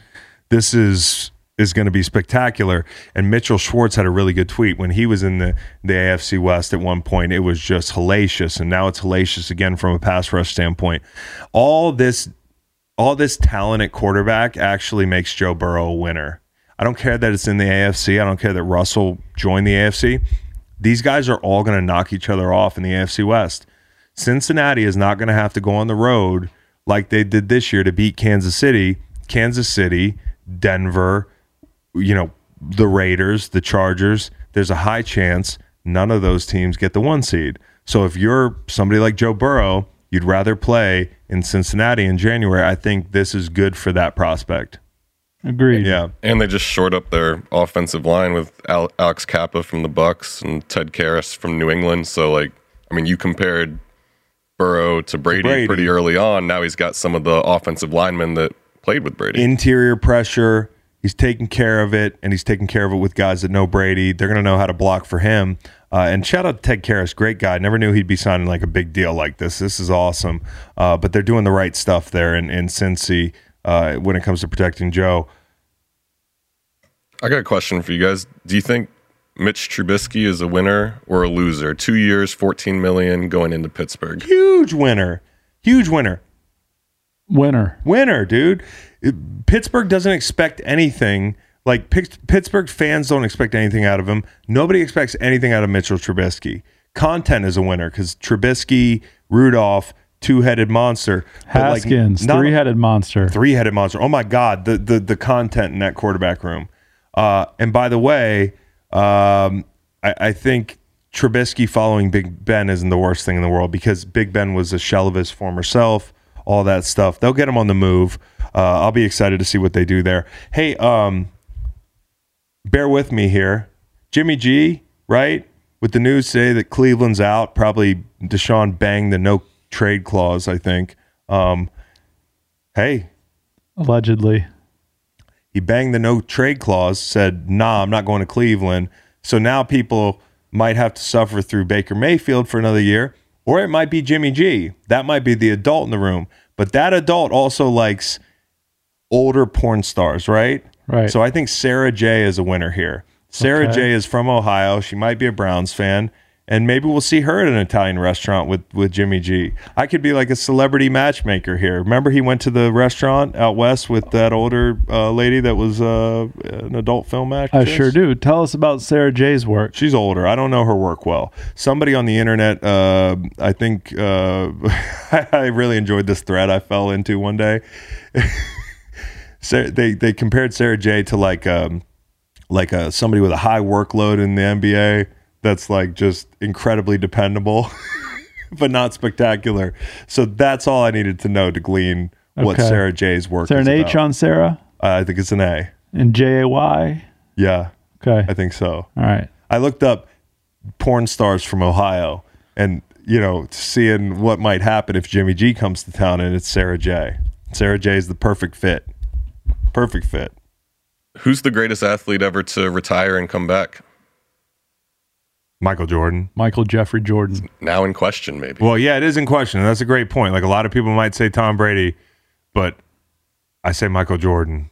this is is going to be spectacular and mitchell schwartz had a really good tweet when he was in the the afc west at one point it was just hellacious and now it's hellacious again from a pass rush standpoint all this all this talent at quarterback actually makes joe burrow a winner I don't care that it's in the AFC. I don't care that Russell joined the AFC. These guys are all going to knock each other off in the AFC West. Cincinnati is not going to have to go on the road like they did this year to beat Kansas City. Kansas City, Denver, you know, the Raiders, the Chargers. There's a high chance none of those teams get the one seed. So if you're somebody like Joe Burrow, you'd rather play in Cincinnati in January. I think this is good for that prospect. Agreed. Yeah. And they just shored up their offensive line with Alex Cappa from the Bucks and Ted Karras from New England. So, like, I mean, you compared Burrow to Brady, Brady. pretty early on. Now he's got some of the offensive linemen that played with Brady. interior pressure. He's taking care of it, and he's taking care of it with guys that know Brady. They're going to know how to block for him. Uh, and shout out to Ted Karras, great guy. Never knew he'd be signing like a big deal like this. This is awesome. Uh, but they're doing the right stuff there in, in Cincy uh, when it comes to protecting Joe. I got a question for you guys. Do you think Mitch Trubisky is a winner or a loser? Two years, 14 million going into Pittsburgh. Huge winner. Huge winner. Winner. winner, dude. It- Pittsburgh doesn't expect anything. Like Pitts- Pittsburgh fans don't expect anything out of him. Nobody expects anything out of Mitchell Trubisky. Content is a winner because Trubisky, Rudolph, two-headed monster. Like, Haskins, not- three-headed monster. three-headed monster. Oh my God, the the the content in that quarterback room. Uh, and by the way, um, I, I think Trubisky following Big Ben isn't the worst thing in the world because Big Ben was a shell of his former self. All that stuff. They'll get him on the move. Uh, I'll be excited to see what they do there. Hey, um, bear with me here. Jimmy G, right? With the news today that Cleveland's out, probably Deshaun banged the no trade clause, I think. Um, hey, Allegedly. he banged the no trade clause, said, nah, I'm not going to Cleveland. So now people might have to suffer through Baker Mayfield for another year, or it might be Jimmy G. That might be the adult in the room. But that adult also likes older porn stars, right? Right. So I think Sarah Jay is a winner here. Sarah Okay. Jay is from Ohio. She might be a Browns fan. And maybe we'll see her at an Italian restaurant with, with Jimmy G. I could be like a celebrity matchmaker here. Remember, he went to the restaurant out west with that older uh, lady that was uh, an adult film actress. I sure do. Tell us about Sarah Jay's work. She's older. I don't know her work well. Somebody on the internet, uh, I think, uh, I really enjoyed this thread I fell into one day. Sarah, they they compared Sarah Jay to like um, like a somebody with a high workload in the NBA that's like just incredibly dependable, but not spectacular. So that's all I needed to know to glean what Sarah Jay's work Is there an H about. on Sarah? Uh, I think it's an A. And J A Y? Yeah, Okay. I think so. All right. I looked up porn stars from Ohio and, you know, seeing what might happen if Jimmy G comes to town and it's Sarah Jay. Sarah Jay is the perfect fit. Perfect fit. Who's the greatest athlete ever to retire and come back? Michael Jordan. Michael Jeffrey Jordan. Now in question, maybe. Well, yeah, it is in question. and That's a great point. Like a lot of people might say Tom Brady, but I say Michael Jordan.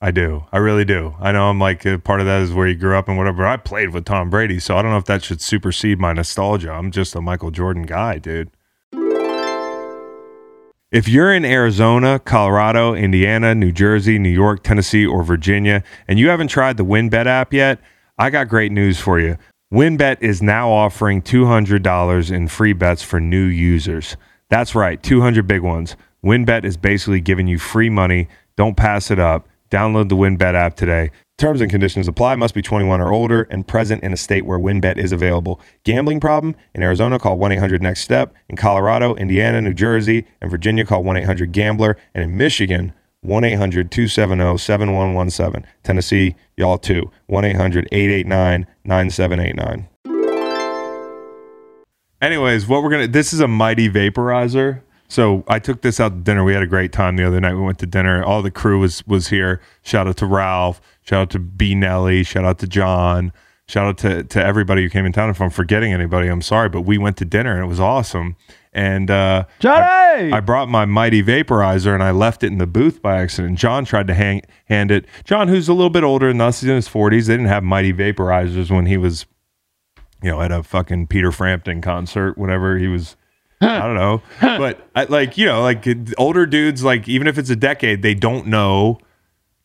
I do. I really do. I know I'm like a part of that is where you grew up and whatever. I played with Tom Brady, so I don't know if that should supersede my nostalgia. I'm just a Michael Jordan guy, dude. If you're in Arizona, Colorado, Indiana, New Jersey, New York, Tennessee, or Virginia, and you haven't tried the WynnBET app yet, I got great news for you. WynnBET is now offering $200 in free bets for new users. That's right, 200 big ones. WynnBET is basically giving you free money. Don't pass it up. Download the WynnBET app today. Terms and conditions apply. Must be 21 or older and present in a state where WynnBET is available. Gambling problem? In Arizona, call 1 800 NEXT STEP. In Colorado, Indiana, New Jersey, and Virginia, call 1 800 GAMBLER. And in Michigan, 1 800 270 7117. Tennessee, y'all too. 1 800 889 9789. Anyways, what we're gonna this is a mighty vaporizer. So I took this out to dinner. We had a great time the other night. We went to dinner. All the crew was was here. Shout out to Ralph. Shout out to B Nelly. Shout out to John. Shout out to to everybody who came in town. If I'm forgetting anybody, I'm sorry. But we went to dinner and it was awesome. And uh, Johnny! I, I brought my mighty vaporizer and I left it in the booth by accident. John tried to hang, hand it. John, who's a little bit older than us, he's in his 40s. They didn't have mighty vaporizers when he was, you know, at a fucking Peter Frampton concert, whenever he was. I don't know, but I, like you know, like older dudes, like even if it's a decade, they don't know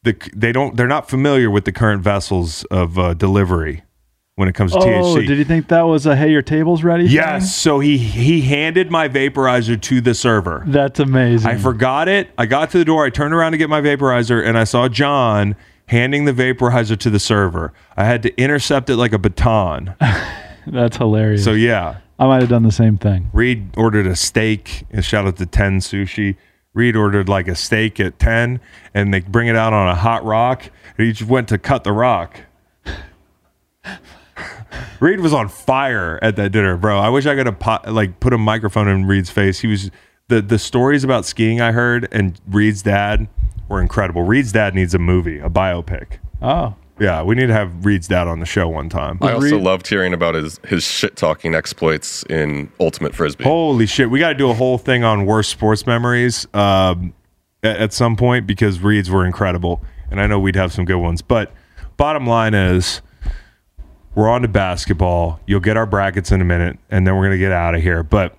the they don't they're not familiar with the current vessels of uh, delivery when it comes to Oh, THC. did you think that was a hey, your table's ready? thing? yes, so he he handed my vaporizer to the server. That's amazing. I forgot it. I got to the door. I turned around to get my vaporizer, and I saw John handing the vaporizer to the server. I had to intercept it like a baton. That's hilarious. So yeah, I might have done the same thing. Reed ordered a steak. And shout out to Ten Sushi. Reed ordered like a steak at ten, and they bring it out on a hot rock. And he just went to cut the rock. Reed was on fire at that dinner, bro. I wish I could have po- like put a microphone in Reed's face. He was the the stories about skiing I heard and Reed's dad were incredible. Reed's dad needs a movie, a biopic. Oh, Yeah, we need to have Reed's dad on the show one time. I also Reed- loved hearing about his his shit talking exploits in Ultimate Frisbee. Holy shit, we got to do a whole thing on worst sports memories um, at, at some point because Reed's were incredible, and I know we'd have some good ones. But bottom line is, we're on to basketball. You'll get our brackets in a minute, and then we're gonna get out of here. But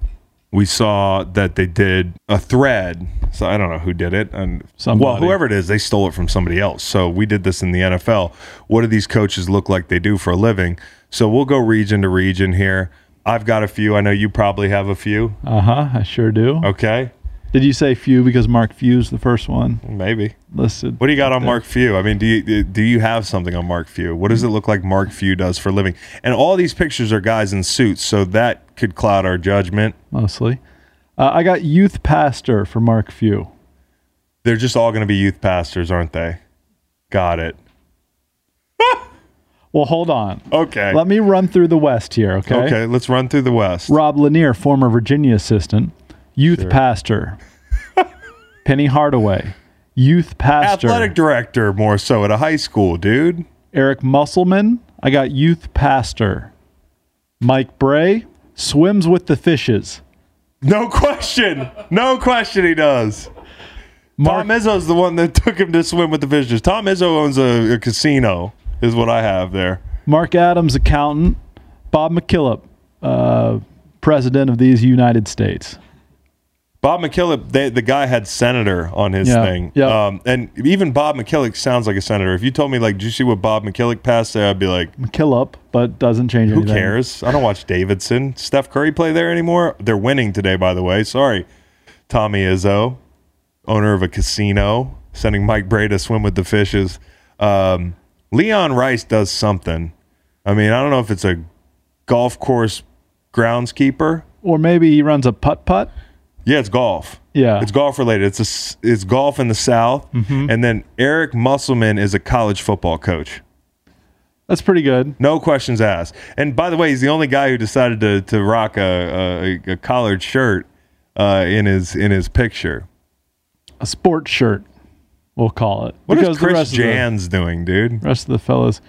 we saw that they did a thread. So I don't know who did it, and well, whoever it is, they stole it from somebody else. So we did this in the NFL. What do these coaches look like they do for a living? So we'll go region to region here. I've got a few. I know you probably have a few. uh huh. I sure do. Okay, Did you say few because Mark Few's the first one maybe. listed? What do you got on Mark Few? I mean, do you do you have something on Mark Few? What does it look like Mark Few does for a living? And all these pictures are guys in suits, so that could cloud our judgment. Mostly. Uh, I got youth pastor for Mark Few. They're just all going to be youth pastors, aren't they? Got it. Well, hold on. Okay. Let me run through the West here, okay? Okay, let's run through the West. Rob Lanier, former Virginia assistant, youth pastor. Penny Hardaway, youth pastor. Athletic director, more so at a high school, dude. Eric Musselman, I got youth pastor. Mike Brey, swims with the fishes. No question. No question he does. Mark, Tom Izzo's the one that took him to swim with the fishes. Tom Izzo owns a, a casino, is what I have there. Mark Adams, accountant. Bob McKillop, uh, president of these United States. Bob McKillop, they, the guy had senator on his Yeah, thing. yeah. Um, and even Bob McKillop sounds like a senator. If you told me, like, did you see what Bob McKillop passed there? I'd be like, McKillop, but doesn't change who anything. cares? I don't watch Davidson. Steph Curry play there anymore? They're winning today, by the way. Sorry, Tommy Izzo, owner of a casino, sending Mike Brey to swim with the fishes. Um, Leon Rice does something. I mean, I don't know if it's a golf course groundskeeper. Or maybe he runs a putt putt. Yeah, it's golf. Yeah. it's golf related. It's a it's golf in the South, and then Eric Musselman is a college football coach. That's pretty good. No questions asked. And by the way, he's the only guy who decided to to rock a a, a collared shirt uh, in his in his picture. A sports shirt. We'll call it. What because is Chris of the- Jans doing, dude? rest of the fellas.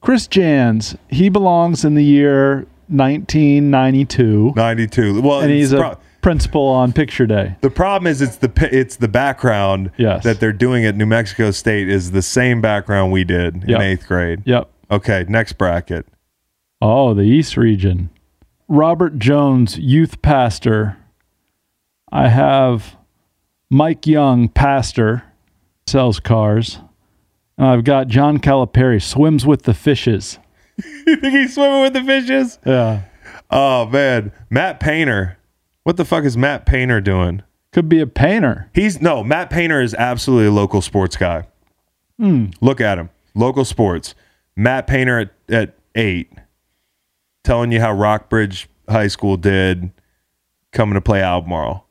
Chris Jans, he belongs in the year 1992, 92. Well, and he's it's a pro- principal on Picture Day. the problem is it's the it's the background Yes. that they're doing at New Mexico State is the same background we did Yep. in eighth grade. Yep. Okay, next bracket. Oh, the East region. Robert Jones, youth pastor. I have Mike Young, pastor, sells cars. And I've got John Calipari, swims with the fishes. you think he's swimming with the fishes? Yeah. Oh man, Matt Painter. What the fuck is Matt Painter doing? Could be a painter. He's no Matt Painter is absolutely a local sports guy. Hmm. Look at him, local sports. Matt Painter at, at eight, telling you how Rockbridge High School did coming to play Albemarle.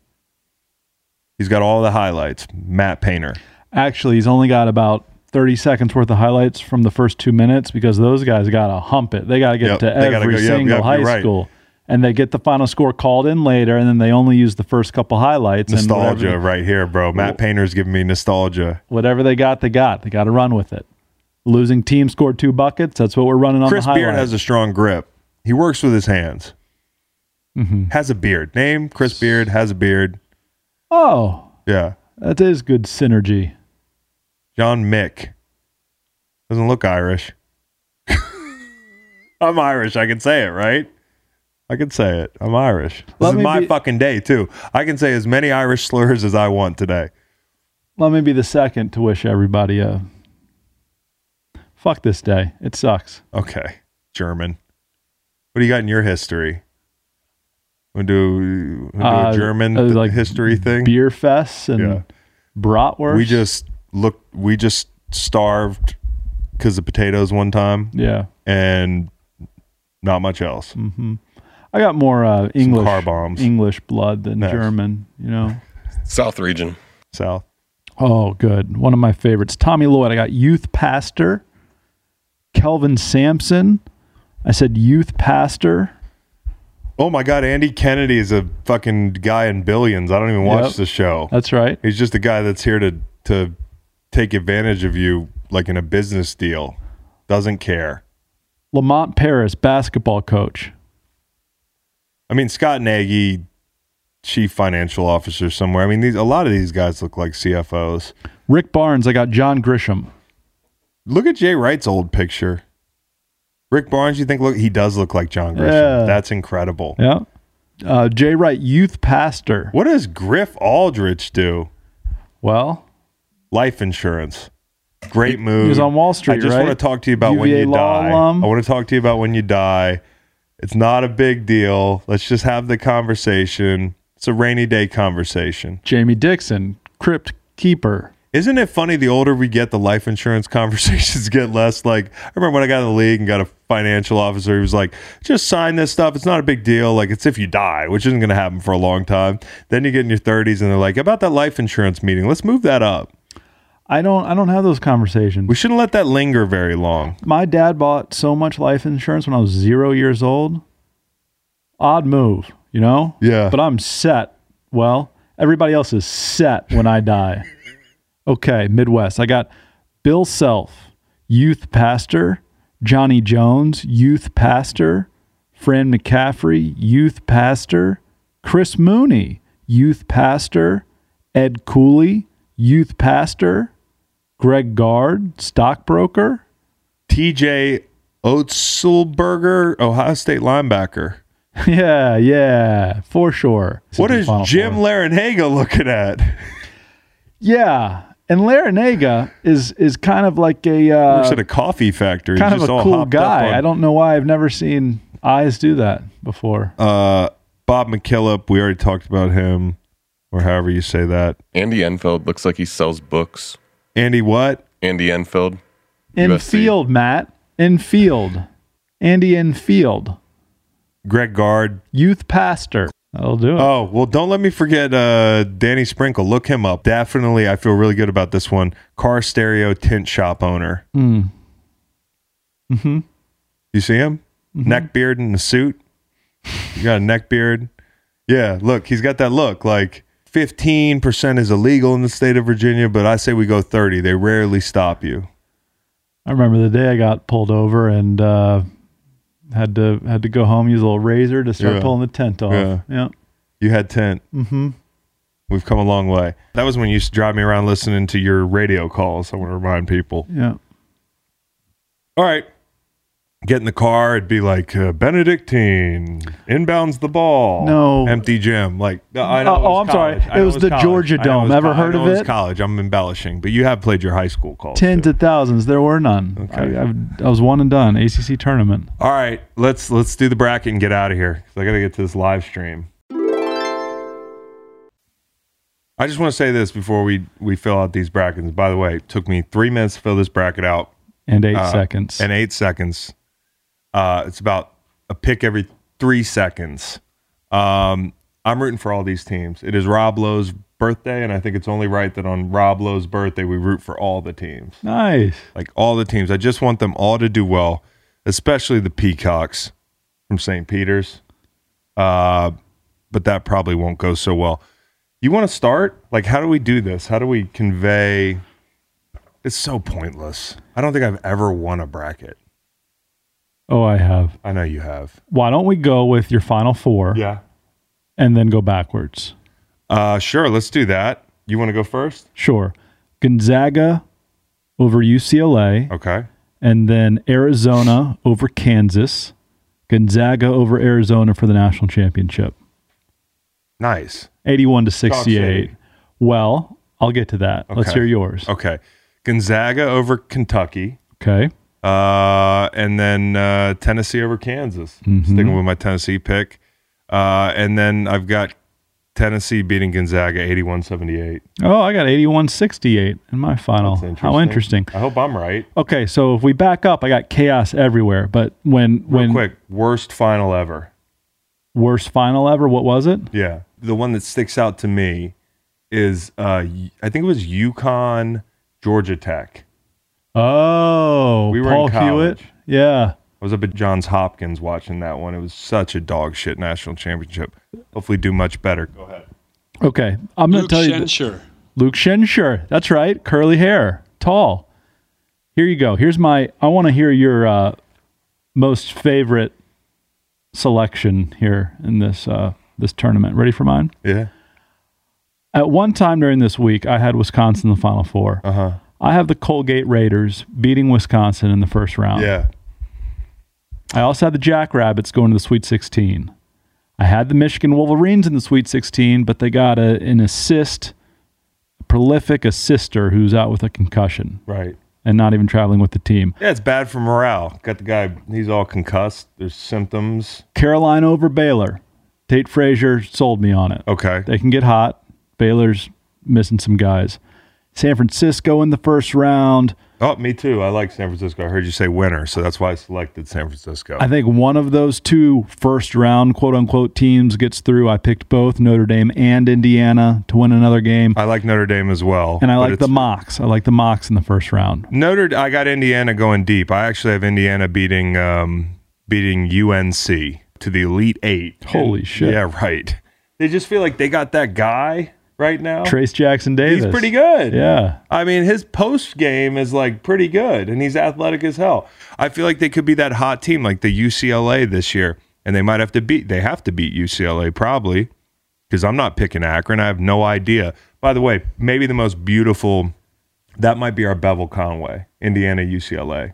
He's got all the highlights. Matt Painter. Actually, he's only got about 30 seconds worth of highlights from the first two minutes because those guys got to hump it. They got to get Yep, to every go- single yep, high you're right. school. And they get the final score called in later, and then they only use the first couple highlights. Nostalgia whatever- right here, bro. Matt Painter's giving me nostalgia. whatever they got, they got. They got to run with it. Losing team scored two buckets. That's what we're running on Chris the Beard has a strong grip. He works with his hands. Mm-hmm. Has a beard. Name Chris Beard has a beard. oh, Yeah. that is good synergy. John Mick. Doesn't look Irish. I'm Irish. I can say it, right? I can say it. I'm Irish. This Let is my be- fucking day, too. I can say as many Irish slurs as I want today. Let me be the second to wish everybody a fuck this day. It sucks. Okay. German. What do you got in your history? To do, do Uh, a German uh, like history thing? Beer fests and Yeah. bratwurst. We just look. We just starved because of potatoes one time, yeah. and not much else. I got more uh, English car bombs. English blood than Nice. German. You know. South region. South. Oh, good. One of my favorites. Tommy Lloyd. I got youth pastor. Kelvin Sampson. I said youth pastor. Oh my God, Andy Kennedy is a fucking guy in billions. I don't even watch Yep. the show. That's right. He's just a guy that's here to to take advantage of you, like in a business deal. Doesn't care. Lamont Paris, basketball coach. I mean, Scott Nagy, chief financial officer somewhere. I mean, these a lot of these guys look like CFOs. Rick Barnes. I got John Grisham. Look at Jay Wright's old picture. Rick Barnes, you think look he does look like John Grisham. Yeah. That's incredible. Yeah. Uh, Jay Wright, youth pastor. What does Griff Aldrich do? Well, Life insurance. Great move. he was on Wall Street, I just right? want to talk to you about when you die. alum. I want to talk to you about when you die. It's not a big deal. Let's just have the conversation. It's a rainy day conversation. Jamie Dixon, crypt keeper. Isn't it funny? The older we get, the life insurance conversations get less. Like I remember when I got in the league and got a financial officer. He was like, "Just sign this stuff. It's not a big deal. Like it's if you die, which isn't going to happen for a long time. Then you get in your 30s and they're like, about that life insurance meeting. Let's move that up. I don't. I don't have those conversations. We shouldn't let that linger very long. My dad bought so much life insurance when I was zero years old. Odd move, you know. Yeah. But I'm set. Well, everybody else is set when I die. Okay, Midwest. I got Bill Self, youth pastor. Johnny Jones, youth pastor. Fran McCaffery, youth pastor. Chris Mooney, youth pastor. Ed Cooley, youth pastor. Greg Gard, stockbroker. TJ Otzelberger, Ohio State linebacker. Yeah, yeah, for sure. What This is Jim Four. Larrañaga looking at? Yeah, and Larrañaga is is kind of like a Works uh, at a coffee factory. kind He's of just a all cool guy. on- I don't know why I've never seen eyes do that before. Uh, Bob McKillop, we already talked about him, or however you say that. Andy Enfield looks like he sells books. Andy, what? Andy Enfield. Enfield, USC. Matt. Enfield. Andy in field. Greg Gard. Youth pastor. That'll do it. Oh, well, don't let me forget uh, Danny Sprinkle. Look him up. Definitely, I feel really good about this one. Car stereo tint shop owner. Mm. Mm-hmm. You see him? Neck beard and a suit. You got a neck beard. Yeah, look, he's got that look. Like 15% is illegal in the state of Virginia, but I say we go 30. They rarely stop you. I remember the day I got pulled over and uh, had to had to go home use a little razor to start Yeah. pulling the tent off. Yeah. Yeah. You had tent. Mm-hmm. We've come a long way. That was when you used to drive me around listening to your radio calls. I want to remind people. Yeah. All right. Get in the car. It'd be like uh, Benedictine inbounds the ball. No. empty gym. Like I know. Oh, oh, I'm sorry. college. I It know was the college. Georgia Dome. was Ever heard of it was it? College. I'm embellishing, but you have played your high school calls. Tens too. of thousands. There were none. Okay. I, I, I was one and done. ACC tournament. All right, let's let's do the bracket and get out of here. I got to get to this live stream. I just want to say this before we we fill out these brackets. By the way, it took me three minutes to fill this bracket out And eight uh, seconds. and eight seconds. Uh, it's about a pick every three seconds. Um, I'm rooting for all these teams. It is Rob Lowe's birthday, and I think it's only right that on Rob Lowe's birthday we root for all the teams nice. like all the teams. I just want them all to do well, especially the Peacocks from St. Peter's. Uh, but that probably won't go so well. You want to start? Like, how do we do this? How do we convey? It's so pointless. I don't think I've ever won a bracket. Oh, I have. I know you have. Why don't we go with your final four Yeah. and then go backwards? Uh, sure. Let's do that. You want to go first? Sure. Gonzaga over UCLA, Okay. and then Arizona over Kansas. Gonzaga over Arizona for the national championship. Nice. 81 to 68. Well, I'll get to that. Let's hear yours. Okay. Gonzaga over Kentucky. Okay. Uh, and then uh, Tennessee over Kansas. Sticking with my Tennessee pick. Uh, and then I've got Tennessee beating Gonzaga 81 78. Oh, I got 81 68 in my final. How interesting. I hope I'm right. Okay, so if we back up, I got chaos everywhere. But when Real when quick, worst final ever. worst final ever, what was it? Yeah. The one that sticks out to me is uh, I think it was UConn, Georgia Tech. Oh, We were Paul in Hewitt. college. Yeah. I was up at Johns Hopkins watching that one. It was such a dog shit national championship. Hopefully, do much better. Go ahead. Okay, I'm going to tell you. that- Schenscher. Luke Schenscher. That's right. Curly hair, tall. Here you go. Here's my. I want to hear your uh, most favorite selection here in this uh, this tournament. Ready for mine? Yeah. At one time during this week, I had Wisconsin in the Final Four. Uh huh. I have the Colgate Raiders beating Wisconsin in the first round. Yeah. I also had the Jackrabbits going to the Sweet 16. I had the Michigan Wolverines in the Sweet 16, but they got a, an assist, a prolific assister who's out with a concussion Right. and not even traveling with the team. Yeah, it's bad for morale. Got the guy, he's all concussed. There's symptoms. Carolina over Baylor. Tate Frazier sold me on it. Okay. They can get hot. Baylor's missing some guys. San Francisco in the first round. Oh, me too. I like San Francisco. I heard you say winner, so that's why I selected San Francisco. I think one of those two first round quote unquote teams gets through. I picked both Notre Dame and Indiana to win another game. I like Notre Dame as well. And I like the mocks. I like the mocks in the first round. Notre. I got Indiana going deep. I actually have Indiana beating um, beating UNC to the Elite Eight. Holy And- shit. Yeah, right. They just feel like they got that guy right now. Trace Jackson Davis. He's pretty good. Yeah. I mean, his post game is like pretty good, and he's athletic as hell. I feel like they could be that hot team, like the UCLA this year, and they might have to beat. They have to beat UCLA probably, because I'm not picking Akron. I have no idea. By the way, maybe the most beautiful. That might be our Bevel Conway, Indiana UCLA.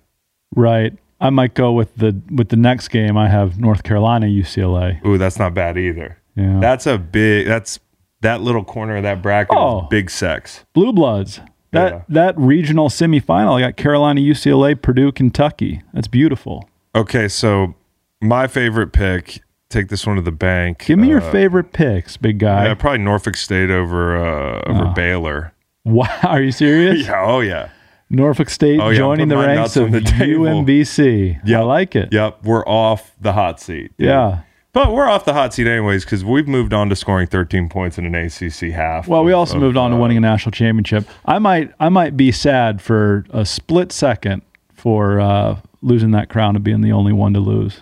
Right. I might go with the with the next game. I have North Carolina UCLA. Ooh, that's not bad either. Yeah. That's a big. That's that little corner of that bracket. Oh. is big sex. Blue Bloods. That Yeah. that regional semifinal. I got Carolina UCLA Purdue Kentucky. That's beautiful. Okay, so my favorite pick. Take this one to the bank. Give me your Uh, favorite picks, big guy. Yeah, probably Norfolk State over uh, over Oh. Baylor. Wow, are you serious? Yeah, oh yeah. Norfolk State Oh, yeah, joining the ranks of the table. UMBC. Yep. I like it. Yep, we're off the hot seat. dude. Yeah. But we're off the hot seat anyways because we've moved on to scoring 13 points in an ACC half. Well, we also of, moved on to uh, winning a national championship. I might I might be sad for a split second for uh, losing that crown and being the only one to lose.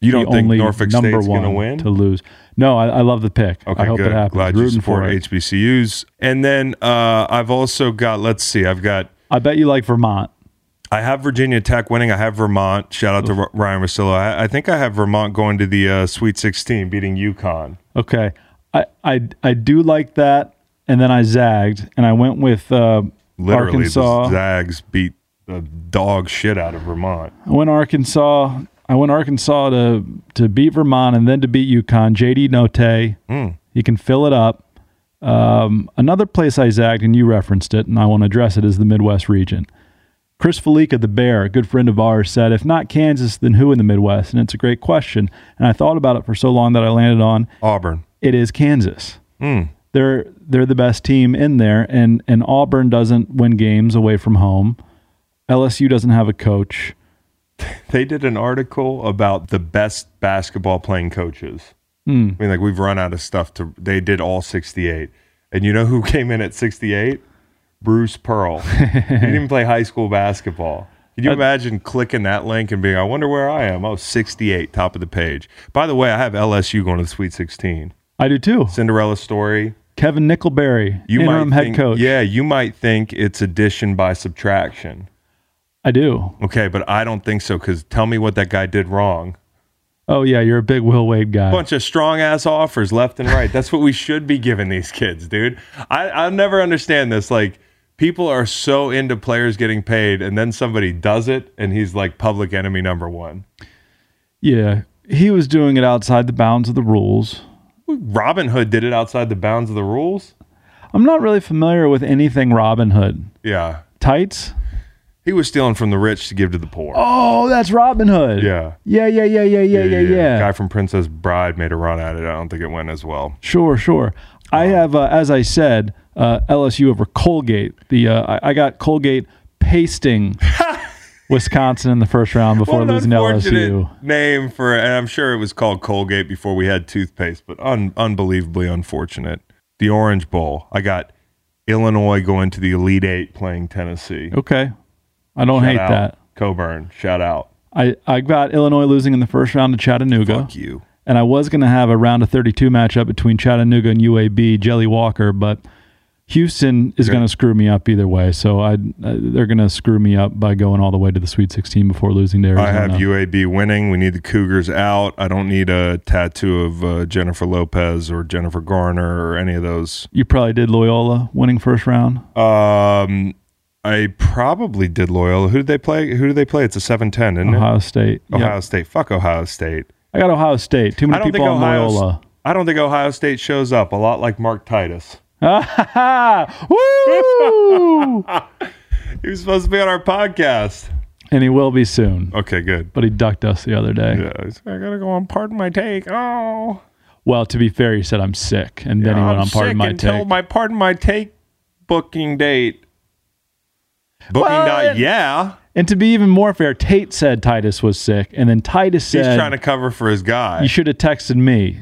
You don't the think only Norfolk State's one gonna win? to lose. No, I, I love the pick. Okay, I hope good. it happens. Glad you Rooting support for it. HBCUs. And then uh, I've also got. Let's see. I've got. I bet you like Vermont. I have Virginia Tech winning. I have Vermont. Shout out to Ryan Rosillo. I, I think I have Vermont going to the uh, Sweet 16, beating UConn. Okay, I I I do like that, and then I zagged, and I went with uh, Literally, Arkansas. the Zags beat the dog shit out of Vermont. I went Arkansas. I went Arkansas to to beat Vermont and then to beat UConn. JD Notae, Mm. he can fill it up. Um, another place I zagged, and you referenced it, and I want to address it, is the Midwest region. Chris Fallica, the Bear, a good friend of ours, said, "If not Kansas, then who in the Midwest?" And it's a great question. And I thought about it for so long that I landed on Auburn. it is Kansas. Mm. They're they're the best team in there, and and Auburn doesn't win games away from home. LSU doesn't have a coach. They did an article about the best basketball playing coaches. Hmm. I mean, like we've run out of stuff to. They did all 68, and you know who came in at 68? Bruce Pearl. he didn't even play high school basketball. Can you uh, imagine clicking that link and being, I wonder where I am? Oh, 68, top of the page. By the way, I have LSU going to the Sweet 16. I do too. Cinderella story. Kevin Nickelberry, You interim might head coach. Yeah, you might think it's addition by subtraction. I do. Okay, but I don't think so because tell me what that guy did wrong. Oh yeah, you're a big Will Wade guy. bunch of strong ass offers left and right. That's what we should be giving these kids, dude. I, I'll never understand this. Like, people are so into players getting paid, and then somebody does it, and he's like public enemy number one. Yeah, he was doing it outside the bounds of the rules. Robin Hood did it outside the bounds of the rules. I'm not really familiar with anything Robin Hood. Yeah. Tights? He was stealing from the rich to give to the poor. Oh, that's Robin Hood. Yeah. Yeah, yeah, yeah, yeah, yeah, yeah, yeah. Guy from Princess Bride made a run at it. I don't think it went as well. Sure, sure. I have, uh, as I said, uh, LSU over Colgate. The uh, I, I got Colgate pasting Wisconsin in the first round before losing LSU. name for, and I'm sure it was called Colgate before we had toothpaste, but un, unbelievably unfortunate. The Orange Bowl. I got Illinois going to the Elite Eight playing Tennessee. Okay, I don't Shout hate out. that. Cockburn, shout out. I, I got Illinois losing in the first round to Chattanooga. Fuck you. And I was going to have a round of 32 matchup between Chattanooga and UAB, Jelly Walker, but Houston is going to screw me up either way. So I, uh, they're going to screw me up by going all the way to the Sweet 16 before losing to Arizona. I have UAB winning. We need the Cougars out. I don't need a tattoo of uh, Jennifer Lopez or Jennifer Garner or any of those. You probably did Loyola winning first round. Um, I probably did Loyola. Who did they play? Who did they play? It's a 7-10, isn't Ohio it? State. Yep. Ohio State. Fuck Ohio State. I got Ohio State. Too many people on Ohio. Loyola. I don't think Ohio State shows up. A lot like Mark Titus. Woo! He was supposed to be on our podcast. and he will be soon. Okay, good. But he ducked us the other day. Yeah, he's, I gotta go on. Pardon my take. Oh, Well, to be fair, he said I'm sick, and then he went I'm on pardon my until take. my pardon my take booking date. Booking Well, dot. and- Yeah, and to be even more fair, Tate said Titus was sick, and then Titus said he's trying to cover for his guy. you should have texted me.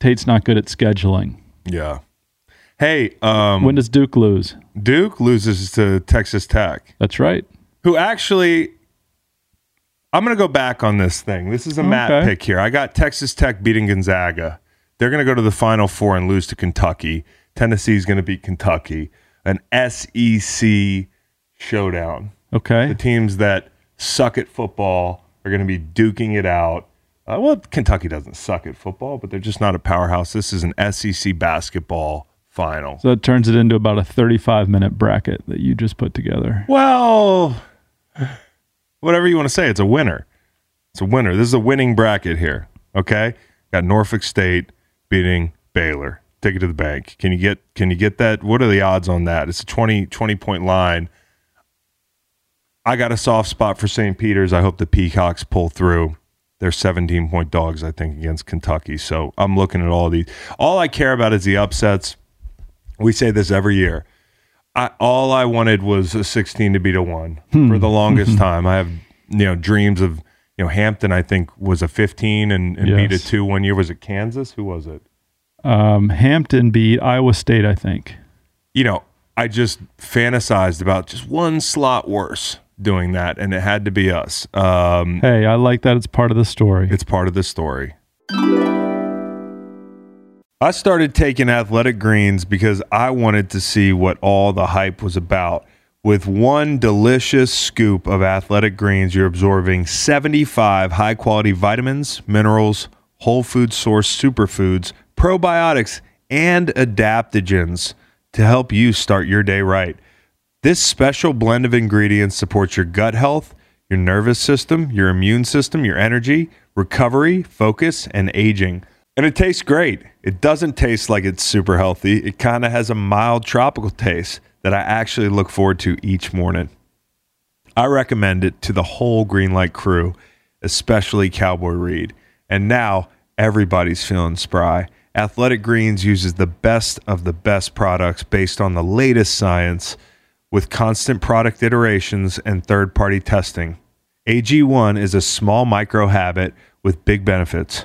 Tate's not good at scheduling. yeah. Hey, um, When does Duke lose? Duke loses to Texas Tech, That's right. who actually. I'm going to go back on this thing. This is a Okay. pick here. I got Texas Tech beating Gonzaga. They're going to go to the Final Four and lose to Kentucky. Tennessee's going to beat Kentucky. An SEC showdown. Okay. The teams that suck at football are going to be duking it out. Uh, well, Kentucky doesn't suck at football, but they're just not a powerhouse. This is an SEC basketball final. So it turns it into about a 35 minute bracket that you just put together. Well, whatever you want to say, it's a winner. It's a winner. This is a winning bracket here. Okay, got Norfolk State beating Baylor. Take it to the bank. Can you get? Can you get that? What are the odds on that? It's a 20, 20 point line. I got a soft spot for St. Peter's. I hope the Peacocks pull through. They're 17 point dogs, I think, against Kentucky. So I'm looking at all these. All I care about is the upsets. We say this every year. I, all I wanted was a 16 to beat a one for the longest time. I have you know dreams of you know Hampton. I think was a 15 and, and beat a two one year. Was it Kansas? Who was it? Um, Hampton beat Iowa State, I think. You know, I just fantasized about just one slot worse. doing that, and it had to be us. Um, Hey, I like that it's part of the story. it's part of the story. I started taking athletic greens because I wanted to see what all the hype was about. With one delicious scoop of athletic greens, you're absorbing 75 high quality vitamins, minerals, whole food source superfoods, probiotics, and adaptogens to help you start your day right. This special blend of ingredients supports your gut health, your nervous system, your immune system, your energy, recovery, focus, and aging. And it tastes great. It doesn't taste like it's super healthy. It kind of has a mild tropical taste that I actually look forward to each morning. I recommend it to the whole Greenlight crew, especially Cowboy Reed. And now everybody's feeling spry. Athletic Greens uses the best of the best products based on the latest science with constant product iterations and third party testing. AG1 is a small micro habit with big benefits.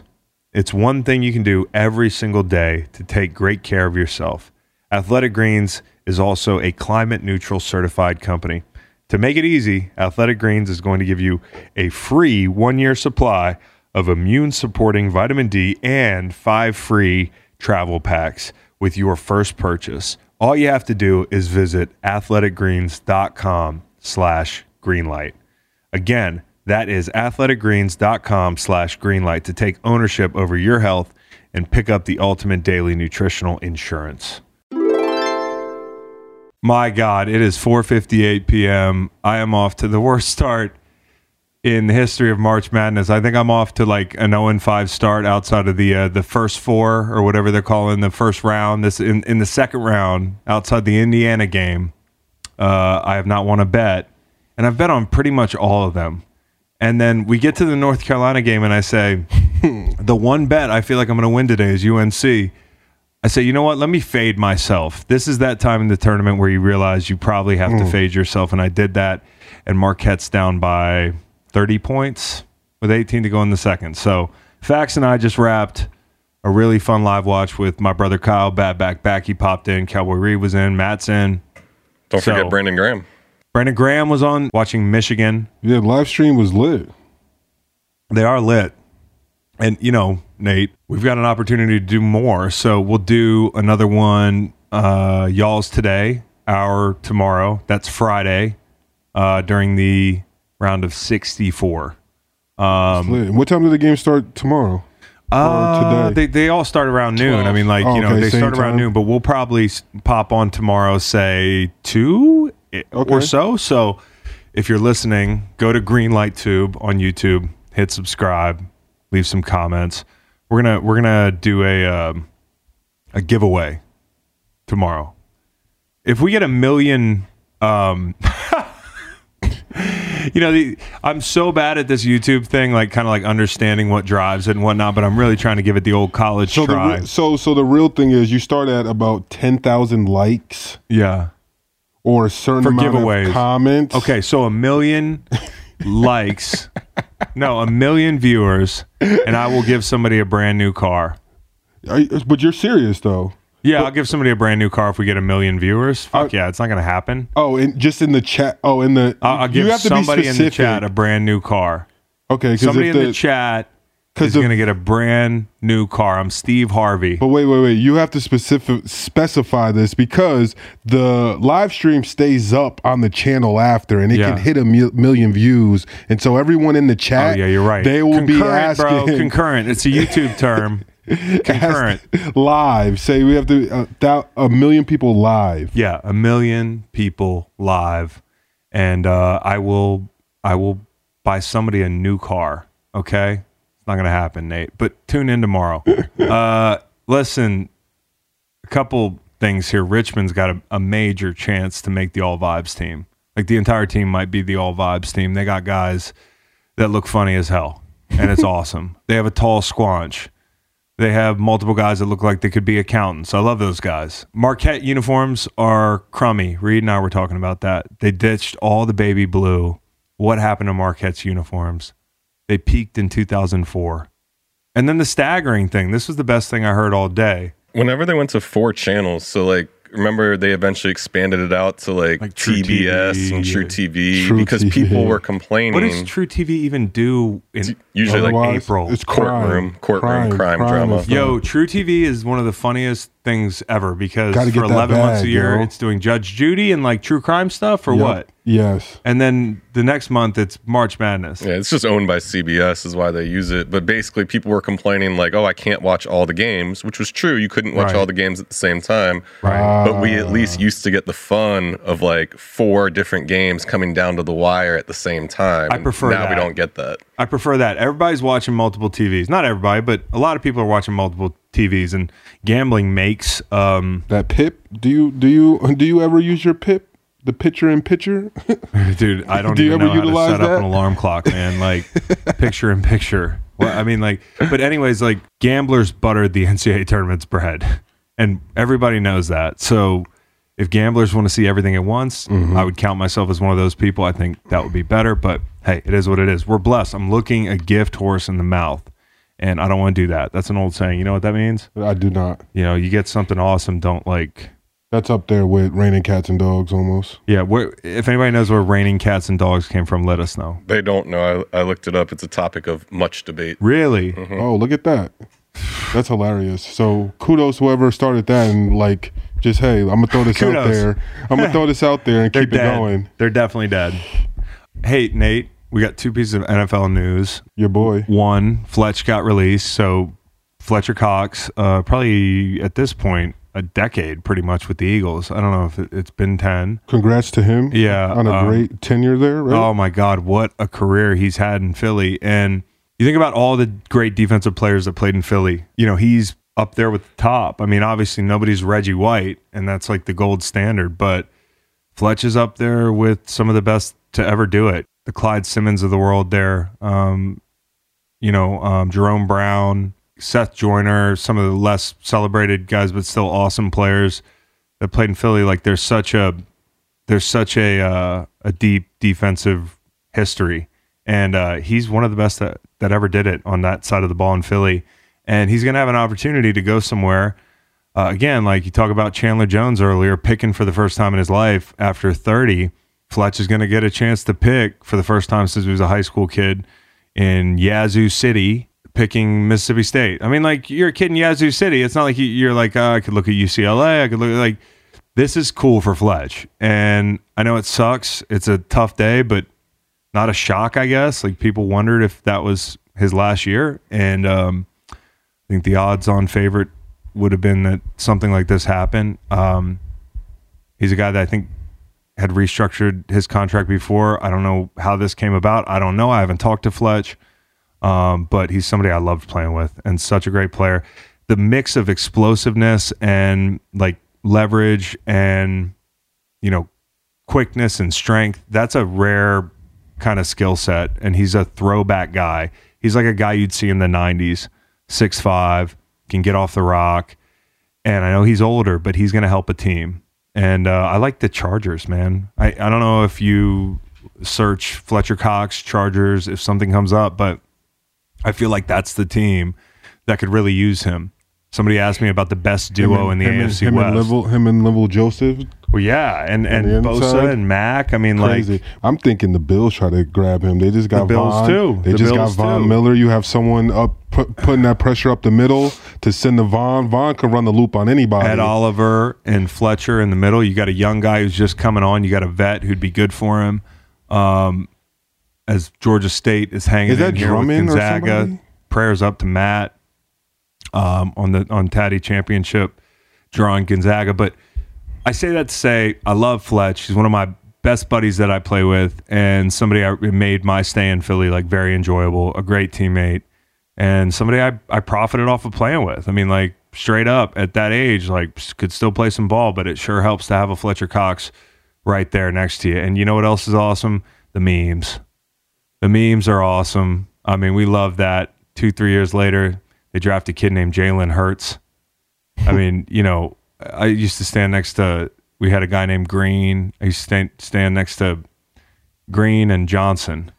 It's one thing you can do every single day to take great care of yourself. Athletic Greens is also a climate neutral certified company. To make it easy, Athletic Greens is going to give you a free one year supply of immune supporting vitamin D and five free travel packs with your first purchase. All you have to do is visit athleticgreens.com slash greenlight. Again, that is athleticgreens.com slash greenlight to take ownership over your health and pick up the ultimate daily nutritional insurance. My God, it is 4:58 p.m. I am off to the worst start in the history of March Madness. I think I'm off to like an 0 5 start outside of the uh, the first four or whatever they're calling the first round. This in in the second round outside the Indiana game. Uh, I have not won a bet, and I've bet on pretty much all of them. And then we get to the North Carolina game, and I say, the one bet I feel like I'm going to win today is UNC. I say, you know what? Let me fade myself. This is that time in the tournament where you realize you probably have to mm. fade yourself, and I did that. And Marquette's down by 30 points with 18 to go in the second. So Fax and I just wrapped a really fun live watch with my brother Kyle. Bad back back. He popped in. Cowboy Reed was in. Matt's in. Don't So- forget Brandon Graham. Brandon Graham was on watching Michigan. Yeah, live stream was lit. They are lit. And, you know, Nate, we've got an opportunity to do more. So we'll do another one, uh, y'all's today, our tomorrow. That's Friday uh, during the round of 64. Um, what time did the game start tomorrow? Uh, today? They, they all start around 12. noon. I mean, like, oh, you know, okay, they start around noon, but we'll probably pop on tomorrow, say 2 okay. or so. So if you're listening, go to Greenlight Tube on YouTube, hit subscribe, leave some comments. We're gonna we're gonna do a um, a giveaway tomorrow. If we get a million, um, you know, the, I'm so bad at this YouTube thing, like kind of like understanding what drives it and whatnot. But I'm really trying to give it the old college so try. The, so so the real thing is, you start at about ten thousand likes. Yeah or a certain For amount giveaways. of comments. Okay, so a million likes, no, a million viewers, and I will give somebody a brand new car. But you're serious though. Yeah, I'll give somebody a brand new car if we get a million viewers. Fuck yeah, it's not gonna happen. Oh, and just in the chat. Oh, in the I'll, I'll give you have to be somebody in the chat a brand new car. Okay, Somebody in the, the chat is the- gonna get a brand new car. I'm Steve Harvey. But wait, wait, wait. You have to specific specify this because the live stream stays up on the channel after, and it Yeah. can hit a mil- million views. And so everyone in the Oh chat, yeah, you're right. They will be asking bro. Concurrent. It's a YouTube term. concurrent. live. Say we have to uh, thou- a million people live. Yeah, a million people live, and uh, I will I will buy somebody a new car. Okay, it's not gonna happen, Nate. But tune in tomorrow. uh, listen, a couple things here. Richmond's got a, a major chance to make the all vibes team. Like the entire team might be the all vibes team. They got guys that look funny as hell, and it's awesome. They have a tall squanch. They have multiple guys that look like they could be accountants. I love those guys. Marquette uniforms are crummy. Reed and I were talking about that. They ditched all the baby blue. What happened to Marquette's uniforms? They peaked in 2004. And then the staggering thing. This was the best thing I heard all day. Whenever they went to four channels, so like remember they eventually expanded it out to like, Like True TBS TV, and True. TV True because TV. people were complaining. What does True TV even do in usually like April? It's crime. Courtroom- courtroom crime drama. Yo. True TV is one of the funniest things ever because Gotta for get that 11 months a year, yo. it's doing Judge Judy and like true crime stuff or Yep. what? Yes. And then the next month, it's March Madness. Yeah, it's just owned by CBS is why they use it. But basically, people were complaining like, "Oh, I can't watch all the games," which was true. You couldn't watch Right. all the games at the same time. Right. But we at least used to get the fun of like four different games coming down to the wire at the same time. I prefer now we don't get that. I prefer that. Everybody's watching multiple TVs. Not everybody, but a lot of people are watching multiple TVs, and gambling makes. Um, That pip. Do you do you do you ever use your pip? The picture in picture. dude, I don't Do even ever know how to set up an alarm clock, man. Like picture in picture. Well, I mean, like, but anyways, like gamblers buttered the NCAA tournament's bread, and everybody knows that. So, if gamblers want to see everything at once, Mm-hmm. I would count myself as one of those people. I think that would be better. But hey, it is what it is. We're blessed. I'm looking a gift horse in the mouth, and I don't want to do that. That's an old saying. You know what that means? I do not. You know, you get something awesome. Don't like. That's up there with raining cats and dogs almost. Yeah, where, if anybody knows where raining cats and dogs came from, let us know. They don't know. I, I looked it up. It's a topic of much debate. Really? Mm-hmm. Oh, look at that. That's hilarious. So kudos whoever started that and like just hey, I'm gonna throw this out there. I'm gonna throw this out there and They're keep it dead. going. They're definitely dead. Hey, Nate, we got two pieces of NFL news. Your boy. One, Fletch got released. So Fletcher Cox, uh, probably at this point, a decade pretty much with the Eagles. I don't know if it, it's been 10. Congrats to him. Yeah, On a um, great tenure there, right? Oh my God, what a career he's had in Philly. And you think about all the great defensive players that played in Philly. You know, he's up there with the top. I mean, obviously nobody's Reggie White, and that's like the gold standard, but Fletch is up there with some of the best to ever do it. The Clyde Simmons of the world there. Um, you know, um, Jerome Brown, Seth Joyner, some of the less celebrated guys, but still awesome players that played in Philly. Like there's such a there's such a uh, a deep defensive history, and uh, he's one of the best that, that ever did it on that side of the ball in Philly. And he's going to have an opportunity to go somewhere. Uh, again, like you talk about Chandler Jones earlier, picking for the first time in his life after 30. Fletch is going to get a chance to pick for the first time since he was a high school kid in Yazoo City, picking Mississippi State. I mean, like you're a kid in Yazoo City. It's not like you- you're like, oh, I could look at UCLA. I could look like this is cool for Fletch. And I know it sucks. It's a tough day, but not a shock, I guess. Like people wondered if that was his last year. And um, I think the odds on favorite would have been that something like this happened. Um, he's a guy that I think had restructured his contract before. I don't know how this came about. I don't know. I haven't talked to Fletch, um, but he's somebody I loved playing with and such a great player. The mix of explosiveness and like leverage and you know quickness and strength that's a rare kind of skill set and he's a throwback guy he's like a guy you'd see in the 90s 6'5 can get off the rock and i know he's older but he's going to help a team and uh, i like the chargers man. I, I don't know if you search fletcher cox chargers if something comes up but i feel like that's the team that could really use him somebody asked me about the best duo in the afc and, him west And Level, him and Level Joseph. well, yeah, and and the Bosa and Mack. I mean, Crazy. like I'm thinking the Bills try to grab him. They just got Bills Von. too. They The just Bills got Von too. Miller. You have someone up put, putting that pressure up the middle to send the Von. Von can run the loop on anybody. Ed Oliver and Fletcher in the middle. You got a young guy who's just coming on. You got a vet who'd be good for him. Um, as Georgia State is hanging Is that in here with Drummond or Gonzaga. Prayers up to Matt um, on the on Taddy Championship, drawing Gonzaga. But I say that to say I love Fletch. He's one of my best buddies that I play with, and somebody I made my stay in Philly like very enjoyable. A great teammate, and somebody I I profited off of playing with. I mean, like straight up at that age, like could still play some ball, but it sure helps to have a Fletcher Cox right there next to you. And you know what else is awesome? The memes. The memes are awesome. I mean, we love that. Two, three years later, they draft a kid named Jalen Hurts. I mean, you know, I used to stand next to. We had a guy named Green. I used to stand, stand next to Green and Johnson.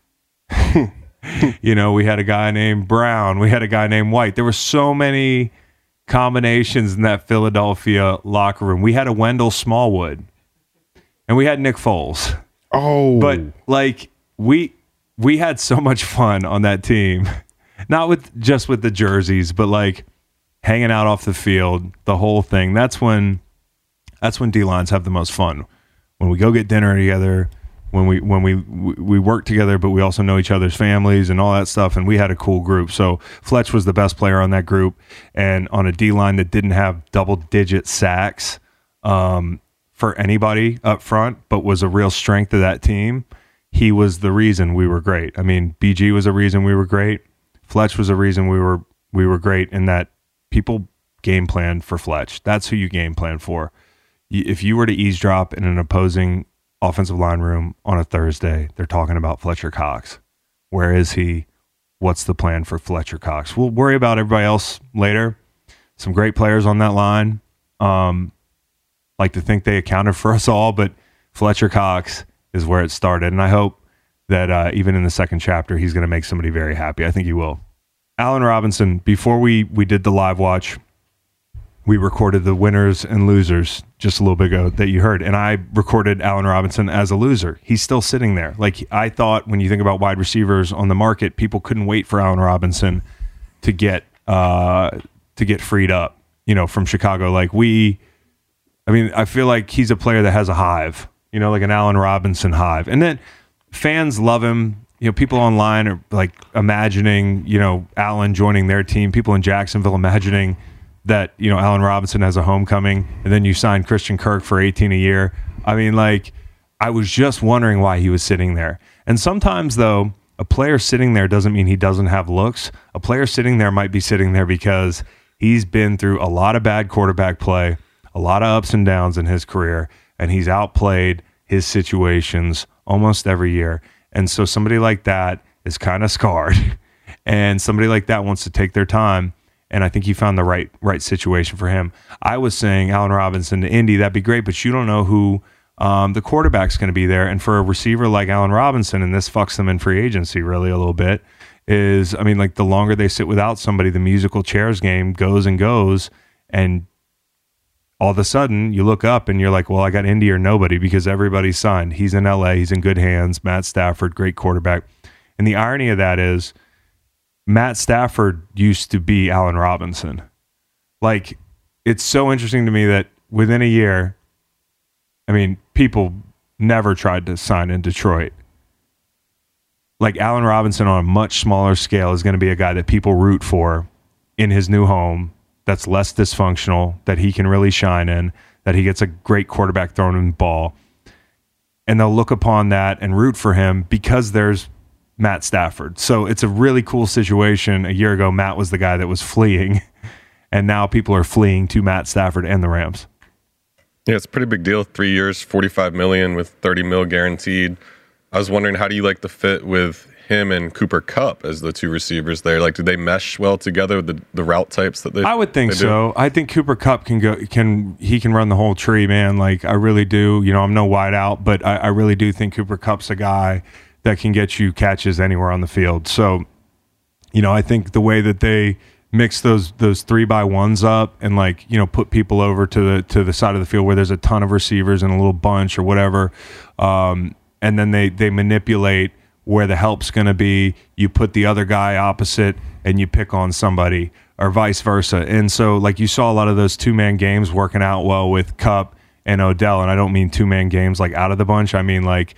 you know, we had a guy named Brown. We had a guy named White. There were so many combinations in that Philadelphia locker room. We had a Wendell Smallwood, and we had Nick Foles. Oh, But like we we had so much fun on that team. Not with just with the jerseys, but like hanging out off the field, the whole thing. That's when that's when D lines have the most fun. When we go get dinner together, when we when we we work together, but we also know each other's families and all that stuff. And we had a cool group. So Fletch was the best player on that group, and on a D line that didn't have double digit sacks um, for anybody up front, but was a real strength of that team. He was the reason we were great. I mean, BG was a reason we were great. Fletch was a reason we were we were great in that people game plan for Fletch. That's who you game plan for. If you were to eavesdrop in an opposing offensive line room on a Thursday, they're talking about Fletcher Cox. Where is he? What's the plan for Fletcher Cox? We'll worry about everybody else later. Some great players on that line. Um, like to think they accounted for us all, but Fletcher Cox is where it started. And I hope that uh, even in the second chapter, he's going to make somebody very happy. I think he will. Allen Robinson, before we, we did the live watch, we recorded the winners and losers just a little bit ago that you heard. And I recorded Allen Robinson as a loser. He's still sitting there. Like I thought when you think about wide receivers on the market, people couldn't wait for Allen Robinson to get uh, to get freed up, you know, from Chicago. Like we I mean, I feel like he's a player that has a hive, you know, like an Allen Robinson hive. And then fans love him. You know, people online are like imagining, you know, Allen joining their team. People in Jacksonville imagining that, you know, Allen Robinson has a homecoming and then you sign Christian Kirk for 18 a year. I mean, like, I was just wondering why he was sitting there. And sometimes, though, a player sitting there doesn't mean he doesn't have looks. A player sitting there might be sitting there because he's been through a lot of bad quarterback play, a lot of ups and downs in his career, and he's outplayed his situations almost every year. And so somebody like that is kind of scarred. And somebody like that wants to take their time. And I think he found the right right situation for him. I was saying Allen Robinson to Indy, that'd be great, but you don't know who um, the quarterback's going to be there. And for a receiver like Allen Robinson, and this fucks them in free agency really a little bit, is I mean, like the longer they sit without somebody, the musical chairs game goes and goes. And all of a sudden you look up and you're like, well, I got Indy or nobody because everybody's signed. He's in LA, he's in good hands. Matt Stafford, great quarterback. And the irony of that is Matt Stafford used to be Allen Robinson. Like, it's so interesting to me that within a year, I mean, people never tried to sign in Detroit. Like Allen Robinson on a much smaller scale is going to be a guy that people root for in his new home that's less dysfunctional, that he can really shine in, that he gets a great quarterback thrown him the ball. And they'll look upon that and root for him because there's Matt Stafford. So it's a really cool situation. A year ago, Matt was the guy that was fleeing, and now people are fleeing to Matt Stafford and the Rams. Yeah, it's a pretty big deal. Three years, forty-five million with thirty mil guaranteed. I was wondering, how do you like the fit with him and Cooper Kupp as the two receivers there? Like, do they mesh well together the, the route types that they? I would think so. I think Cooper Kupp can go can he can run the whole tree, man. Like I really do. You know, I'm no wide out, but I, I really do think Cooper Kupp's a guy that can get you catches anywhere on the field. So, you know, I think the way that they mix those those three by ones up and like you know put people over to the to the side of the field where there's a ton of receivers and a little bunch or whatever, um, and then they they manipulate where the help's going to be. You put the other guy opposite and you pick on somebody or vice versa. And so like you saw a lot of those two man games working out well with Kupp and Odell, and I don't mean two man games like out of the bunch. I mean like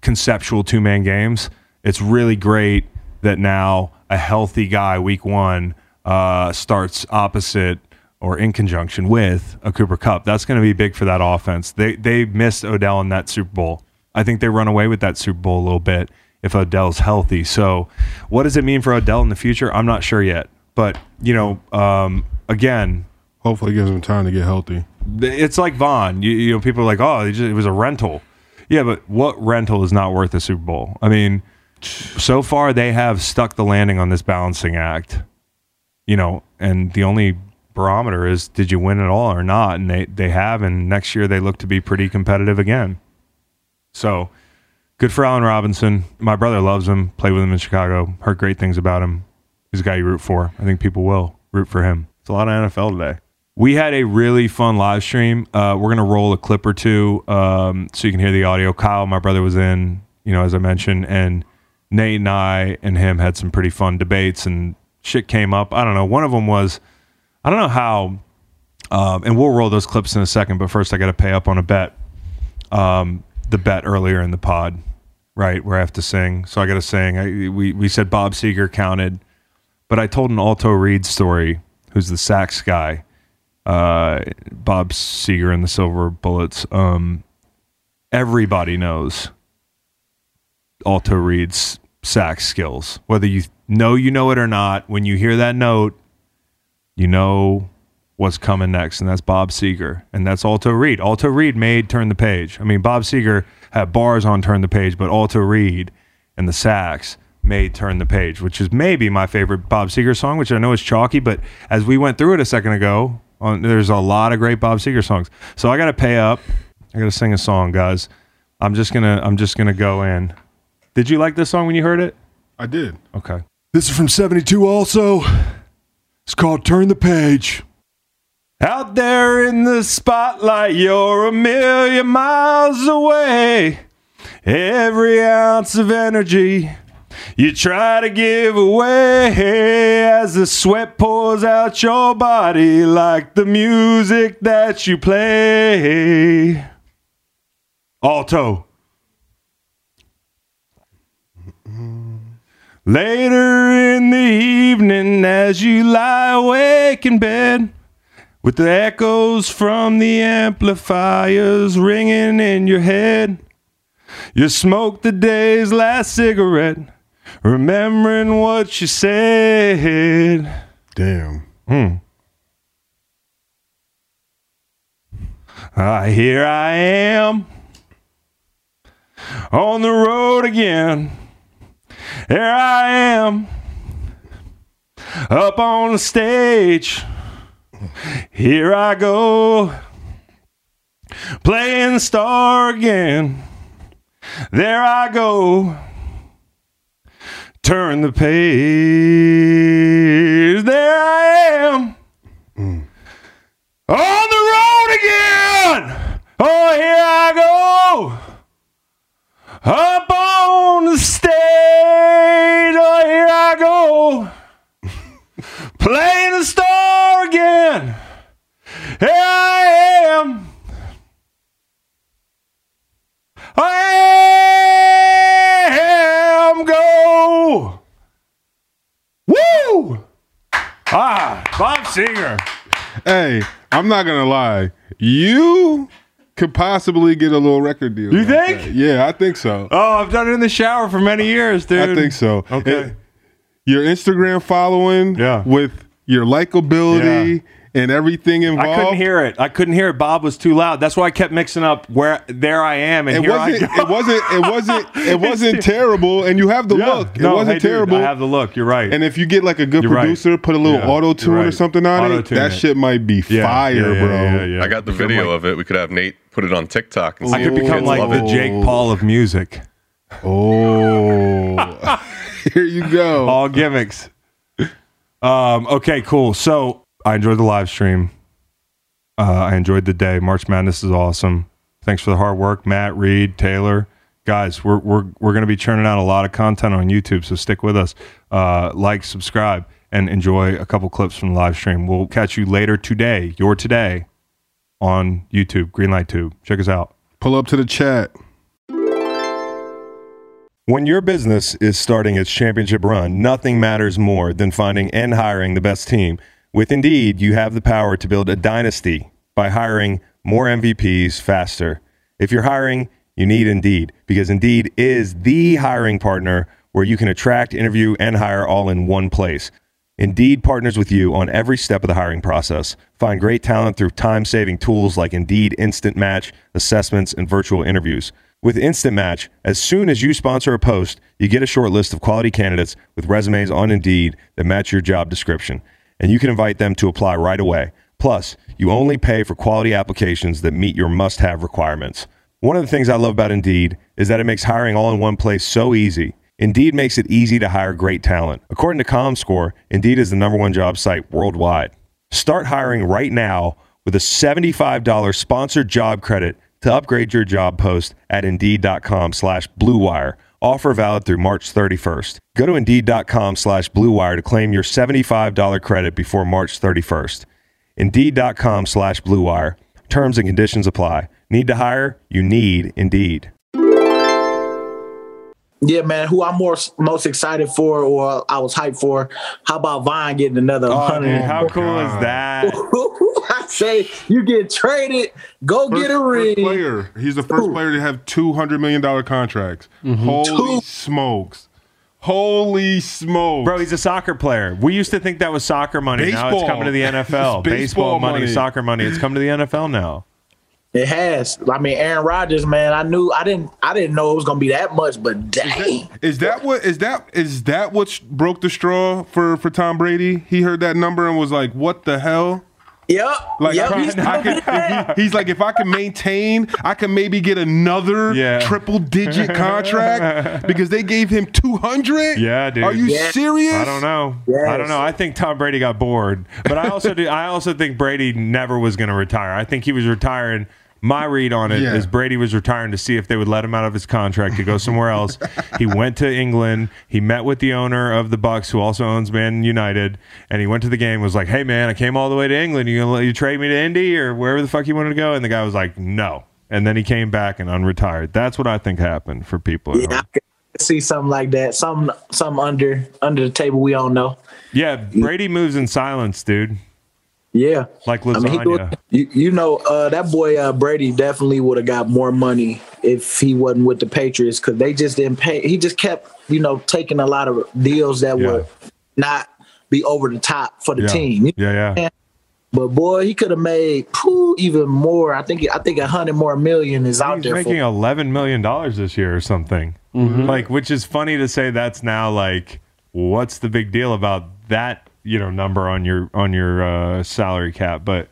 conceptual two man games. It's really great that now a healthy guy week one uh, starts opposite or in conjunction with a Cooper Kupp. That's going to be big for that offense. They they missed Odell in that Super Bowl. I think they run away with that Super Bowl a little bit if Odell's healthy. So, what does it mean for Odell in the future? I'm not sure yet. But you know, um, again, Hopefully, it gives him time to get healthy. it's like Von. You, you know, people are like, "Oh, it, just, it was a rental." Yeah, but what rental is not worth a Super Bowl? I mean, so far they have stuck the landing on this balancing act. You know, and the only barometer is did you win at all or not? And they they have, and next year they look to be pretty competitive again. So good for Allen Robinson. My brother loves him. Played with him in Chicago. Heard great things about him. He's a guy you root for. I think people will root for him. It's a lot of NFL today. We had a really fun live stream. Uh, we're gonna roll a clip or two um, so you can hear the audio. Kyle, my brother, was in. You know, as I mentioned, and Nate and I and him had some pretty fun debates and shit came up. I don't know. One of them was, I don't know how, um, and we'll roll those clips in a second. But first, I got to pay up on a bet. Um, the bet earlier in the pod, right, where I have to sing. So I got to sing. I, we we said Bob Seger counted, but I told an Alto Reed story. Who's the sax guy? Uh, Bob Seger and the Silver Bullets. Um, everybody knows Alto Reed's sax skills. Whether you know you know it or not, when you hear that note, you know what's coming next, and that's Bob Seger, and that's Alto Reed. Alto Reed made Turn the Page. I mean, Bob Seger had bars on Turn the Page, but Alto Reed and the sax made Turn the Page, which is maybe my favorite Bob Seger song, which I know is chalky, but as we went through it a second ago, on, there's a lot of great Bob Seger songs. So I got to pay up. I got to sing a song, guys. I'm just gonna I'm just gonna go in. Did you like this song when you heard it? I did. Okay. This is from 72 also. It's called Turn the Page. Out there in the spotlight, you're a million miles away. Every ounce of energy you try to give away as the sweat pours out your body like the music that you play. Alto. Later in the evening, as you lie awake in bed, with the echoes from the amplifiers ringing in your head, you smoke the day's last cigarette, remembering what you said. Damn. Ah, here I am on the road again. Here I am up on the stage. Here I go playing star again. There I go. Turn the page. There I am on the road again. Oh, here I go. Up on the stage. Oh, here I go. Playing the star again. Here I am. I am go. Woo! Ah, Bob Singer. Hey, I'm not gonna lie. You could possibly get a little record deal. You like think? that. Yeah, I think so. Oh, I've done it in the shower for many years, dude. I think so. Okay. And your Instagram following, Yeah. with your likability and everything involved. I couldn't hear it. I couldn't hear it. Bob was too loud. That's why I kept mixing up where there I am and It here wasn't. I go. It wasn't. It wasn't. It wasn't terrible. And you have the Yeah. look. It No, wasn't hey, dude, terrible. I have the look. You're right. and if you get like a good You're right. producer, put a little Yeah, auto you're tune or something on it. Auto-tune That it. shit might be Yeah, fire, yeah, yeah, bro. yeah, yeah. I got the video like- of it. We could have Nate put it on TikTok. And I could become like the. Jake Paul of music. Oh, here you go. All gimmicks. Um, okay, cool. So I enjoyed the live stream. Uh, I enjoyed the day. March Madness is awesome. Thanks for the hard work, Matt, Reed, Taylor. Guys, we're we're we're gonna be churning out a lot of content on YouTube, so stick with us. Uh, like, subscribe, and enjoy a couple clips from the live stream. We'll catch you later today, your today, on YouTube, Greenlight Tube. Check us out. Pull up to the chat. When your business is starting its championship run, nothing matters more than finding and hiring the best team. With Indeed, you have the power to build a dynasty by hiring more MVPs faster. If you're hiring, you need Indeed because Indeed is the hiring partner where you can attract, interview, and hire all in one place. Indeed partners with you on every step of the hiring process. Find great talent through time saving tools like Indeed Instant Match, assessments, and virtual interviews. With Instant Match, as soon as you sponsor a post, you get a short list of quality candidates with resumes on Indeed that match your job description, and you can invite them to apply right away. Plus, you only pay for quality applications that meet your must have requirements. One of the things I love about Indeed is that it makes hiring all in one place so easy. Indeed makes it easy to hire great talent. According to ComScore, Indeed is the number one job site worldwide. Start hiring right now with a $75 sponsored job credit to upgrade your job post at Indeed.com slash BlueWire. Offer valid through March 31st. Go to Indeed.com slash BlueWire to claim your $75 credit before March 31st. Indeed.com slash BlueWire. Terms and conditions apply. Need to hire? You need Indeed. Yeah, man. Who I'm more most excited for, or I was hyped for. How about Von getting another Oh, hundred? dude, how oh cool is that? I say you get traded, go First, get a first ring. player. He's the first player to have two hundred million dollar contracts. Mm-hmm. Holy Two. smokes! Holy smokes! Bro, he's a soccer player. We used to think that was soccer money. Now it's coming to the NFL. Baseball, baseball money, money. soccer money. It's come to the NFL now. It has. I mean, Aaron Rodgers, man. I knew. I didn't. I didn't know it was gonna be that much, but dang. Is that what is that is that what broke the straw for for Tom Brady? He heard that number and was like, "What the hell?" Yep. Like yep. I, he's I can, he- he's like, if I can maintain, I can maybe get another Yeah. triple digit contract because they gave him two hundred. Yeah, dude. Are you Yeah. serious? I don't know. Yes. I don't know. I think Tom Brady got bored, but I also do. I also think Brady never was going to retire. I think he was retiring. My read on it is Yeah. Brady was retiring to see if they would let him out of his contract to go somewhere else. he went to England. He met with the owner of the Bucks, who also owns Man United, and he went to the game. Was like, "Hey, man, I came all the way to England. You gonna let you trade me to Indy or wherever the fuck you wanted to go?" And the guy was like, "No." And then he came back and unretired. That's what I think happened for people. at Yeah, home. could see something like that. Some some under under the table we don't know. Yeah, Brady moves in silence, dude. Yeah. Like I mean, he would- you, you know, uh, that boy uh, Brady definitely would have got more money if he wasn't with the Patriots because they just didn't pay. He just kept, you know, taking a lot of deals that Yeah. would not be over the top for the yeah. team. Yeah, yeah. But boy, he could have made phew, even more. I think I think a hundred more million is out He's there. making For, eleven million dollars this year or something. Like, which is funny to say. That's now like, what's the big deal about that? You know, number on your on your uh, salary cap. But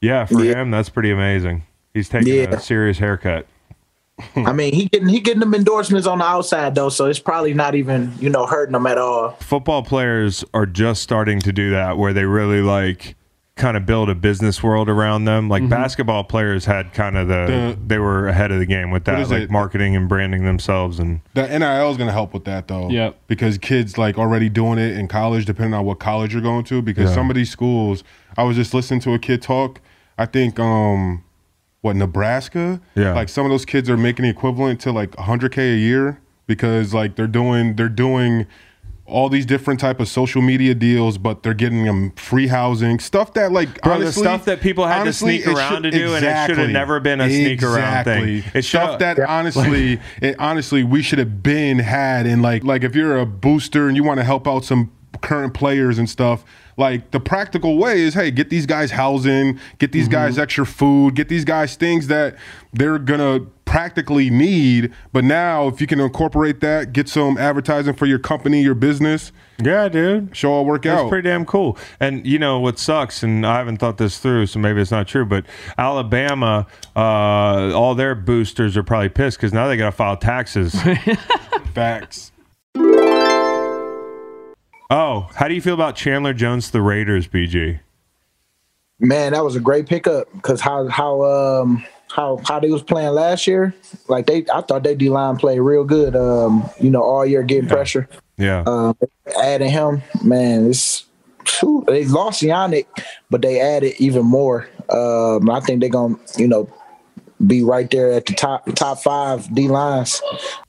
yeah, for Yeah. him, that's pretty amazing. He's taking Yeah. a serious haircut. I mean, he getting he getting them endorsements on the outside though, so it's probably not even you know hurting him at all. Football players are just starting to do that, where they really like kind of build a business world around them. Like basketball players had kind of the, The- they were ahead of the game with that, like it? marketing and branding themselves and The NIL is going to help with that though. Yep. Because kids like already doing it in college, depending on what college you're going to. Because Yeah. some of these schools, I was just listening to a kid talk. I think, um, what Nebraska? Yeah. Like some of those kids are making the equivalent to like 100k a year because like they're doing they're doing all these different type of social media deals, but they're getting them free housing stuff that like Bro, honestly, the stuff that people had honestly, to sneak around should- to do, and it should have never been a sneak around thing. Exactly. It stuff should- that honestly, it, honestly, we should have been had. And like, like if you're a booster and you want to help out some current players and stuff, like the practical way is, hey, get these guys housing, get these mm-hmm. guys extra food, get these guys things that they're gonna practically need. But now, if you can incorporate that, get some advertising for your company, your business, yeah, dude. show all work out. That's out. pretty damn cool. And you know what sucks, and I haven't thought this through, so maybe it's not true. But Alabama, uh, all their boosters are probably pissed because now they got to file taxes. Facts. oh, how do you feel about Chandler Jones the Raiders, BG? Man, that was a great pickup because how how um how how they was playing last year, like they I thought they D line played real good. Um, you know, all year getting pressure. Yeah, Um, adding him, man, it's phew, they lost Yannick, but they added even more. Um, I think they're gonna you know be right there at the top top five D lines.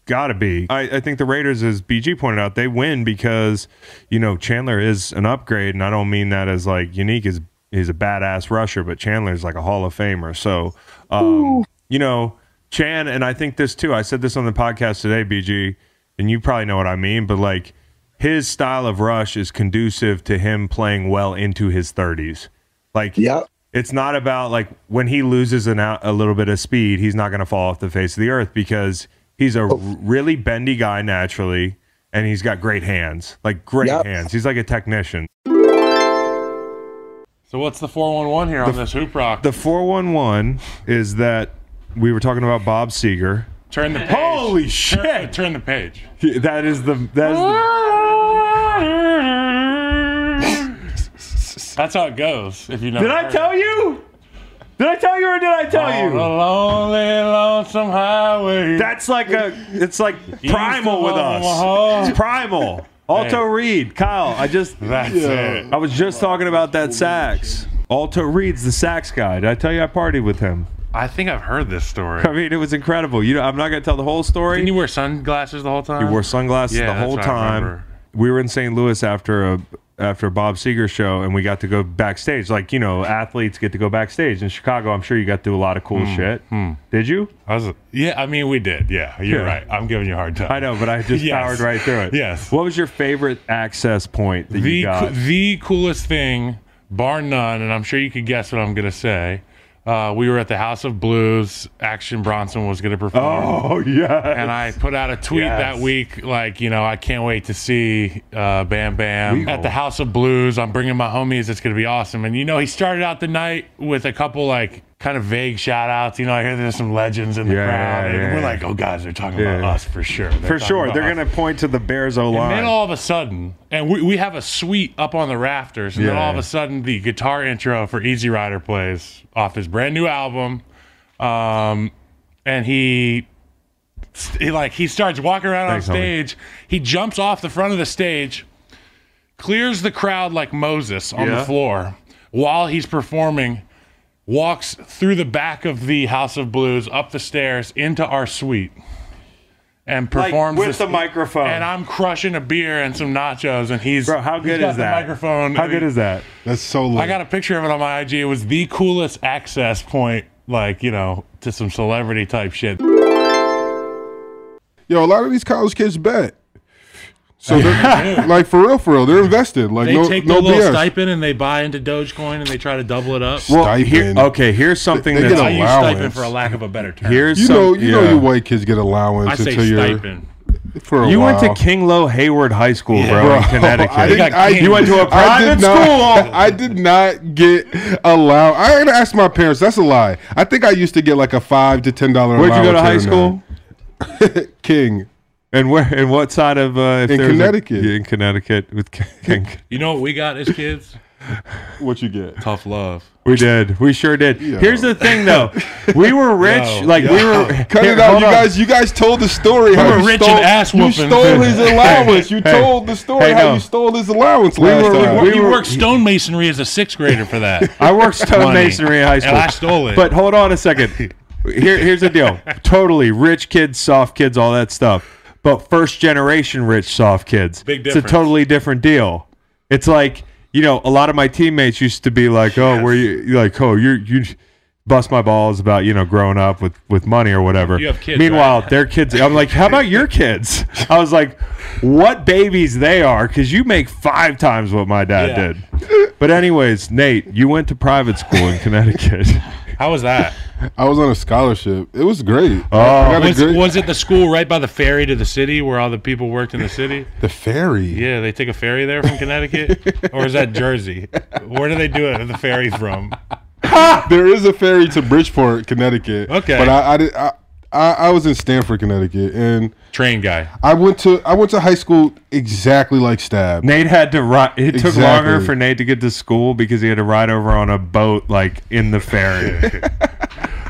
gotta be. I, I think the Raiders, as BG pointed out, they win because you know Chandler is an upgrade, and I don't mean that as like unique as he's a badass rusher, but Chandler is like a Hall of Famer. So, um, you know, Chan, and I think this too. I said this on the podcast today, BG, and you probably know what I mean, but like his style of rush is conducive to him playing well into his thirties. Like, Yep. it's not about like when he loses an out, a little bit of speed, he's not going to fall off the face of the earth because he's a r- really bendy guy naturally, and he's got great hands, like great Yep. hands. He's like a technician. So what's the 411 here on this hoop rock? The four one one is that we were talking about Bob Seger. turn the page. Holy shit! turn the page. That is the that is the, That's how it goes. If you know. Did I tell you? Did I tell you or did I tell On you? a lonely, lonesome highway. That's like a. It's like primal with us. It's primal. Alto Hey. Reed, Kyle. I just. That's it. I was just talking about that sax. Alto Reed's the sax guy. Did I tell you I partied with him? I think I've heard this story. I mean, it was incredible. You know, I'm not gonna tell the whole story. Didn't you wear sunglasses the whole time? You wore sunglasses Yeah, the whole time. We were in St. Louis after a after Bob Seger show, and we got to go backstage. Like you know, athletes get to go backstage in Chicago. I'm sure you got to do a lot of cool Hmm, shit. Did you? I was, yeah, I mean, we did. Yeah, you're Yeah. right. I'm giving you a hard time. I know, but I just Yes. powered right through it. Yes. What was your favorite access point that the you got? coo- the coolest thing, bar none, and I'm sure you could guess what I'm gonna say. Uh, we were at the House of Blues. Action Bronson was gonna perform. oh yeah. And I put out a tweet Yes. that week, like, you know, I can't wait to see uh, Bam Bam Legal. at the House of Blues. I'm bringing my homies. It's going to be awesome. And, you know, he started out the night with a couple, like, kind of vague shout outs. You know, I hear there's some legends in the Yeah, crowd. yeah, and yeah, we're yeah. like, oh, guys, they're talking about us for sure. They're For sure, they're gonna point to the Bears O And line. then all of a sudden, and we, we have a suite up on the rafters, and then all of a sudden, the guitar intro for Easy Rider plays off his brand new album. Um, and he, he like he starts walking around Thanks, on homie. stage. He jumps off the front of the stage, clears the crowd like Moses on Yeah. the floor while he's performing. Walks through the back of the House of Blues, up the stairs into our suite, and Like, performs with this- the microphone. and I'm crushing a beer and some nachos, and he's Bro, how he's good got is the that? Microphone. How good is that? That's so lit. I got a picture of it on my IG. It was the coolest access point, like you know, to some celebrity type shit. Yo, a lot of these college kids bet. So they're like for real, for real, they're invested. Like They no, take no the little BS. stipend and they buy into Dogecoin and they try to double it up. Well, Stipend. here, okay. Here's something They that's get I a- use allowance. stipend for a lack of a better term. here's You some, know, you know, yeah. you white kids get allowance I say until you're stipend. for a You while. went to King Low Heywood High School, Yeah. bro, in Connecticut. I didn't- I- you went to a private did not, school. I did not get allowed. I had to ask my parents. That's a lie. I think I used to get like a five to ten dollar. Where'd you go to high school? King. And where? And what side of? Uh, if In there's a- Connecticut. yeah, in Connecticut with King. You know what we got as kids? What you get? Tough love. we did. We sure did. Yo. Here's the thing, though. We were rich. Yo, like we were. Cut Here, it out, you on. guys. You guys told the story. how were you rich stole, and ass You stole his allowance. You Hey. told the story Hey, how no. you stole his allowance last were- time. we you were- worked stonemasonry as a sixth grader for that. I worked stonemasonry in high And school. I stole it. But hold on a second. Here, here's the deal. Totally rich kids, soft kids, all that stuff. But first generation rich, soft kids. Big It's a totally different deal. It's like you know, a lot of my teammates used to be like, "Oh, where you like, oh, you you." Bust my balls about you know growing up with with money or whatever. You have kids, Meanwhile, right? their kids. I'm like, how about your kids? I was like, what babies they are? Because you make five times what my dad Yeah. did. But anyways, Nate, you went to private school in Connecticut. How was that? I was on a scholarship. It was great. Oh. I got a oh. Was, great- was it the school right by the ferry to the city where all the people worked in the city? the ferry. Yeah, they take a ferry there from Connecticut, or is that Jersey? Where do they do it? The ferry from? there is a ferry to Bridgeport, Connecticut. Okay. but I I, did, I I I was in Stamford, Connecticut, and Train guy. I went to I went to high school exactly like Stab. Nate had to ride. It took Exactly. longer for Nate to get to school because he had to ride over on a boat, like in the ferry.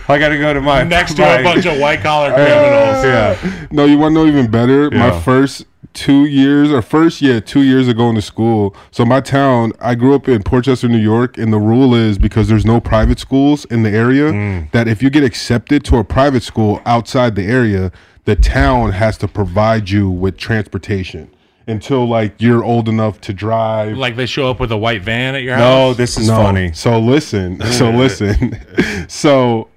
I got to go to my Next to my- a bunch of white collar criminals. Yeah, No, you want to know even better? Yeah. My first two years, or first yeah, two years ago going to school. So my town, I grew up in Port Chester, New York, and the rule is because there's no private schools in the area, Mm. that if you get accepted to a private school outside the area, the town has to provide you with transportation until like you're old enough to drive. Like they show up with a white van at your house. no, this is No. funny. So listen. So listen. so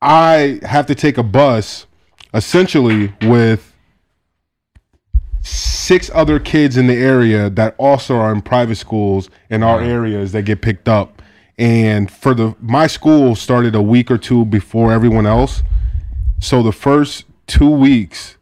I have to take a bus essentially with six other kids in the area that also are in private schools in our areas that get picked up. And for the my school started a week or two before everyone else. So the first two weeks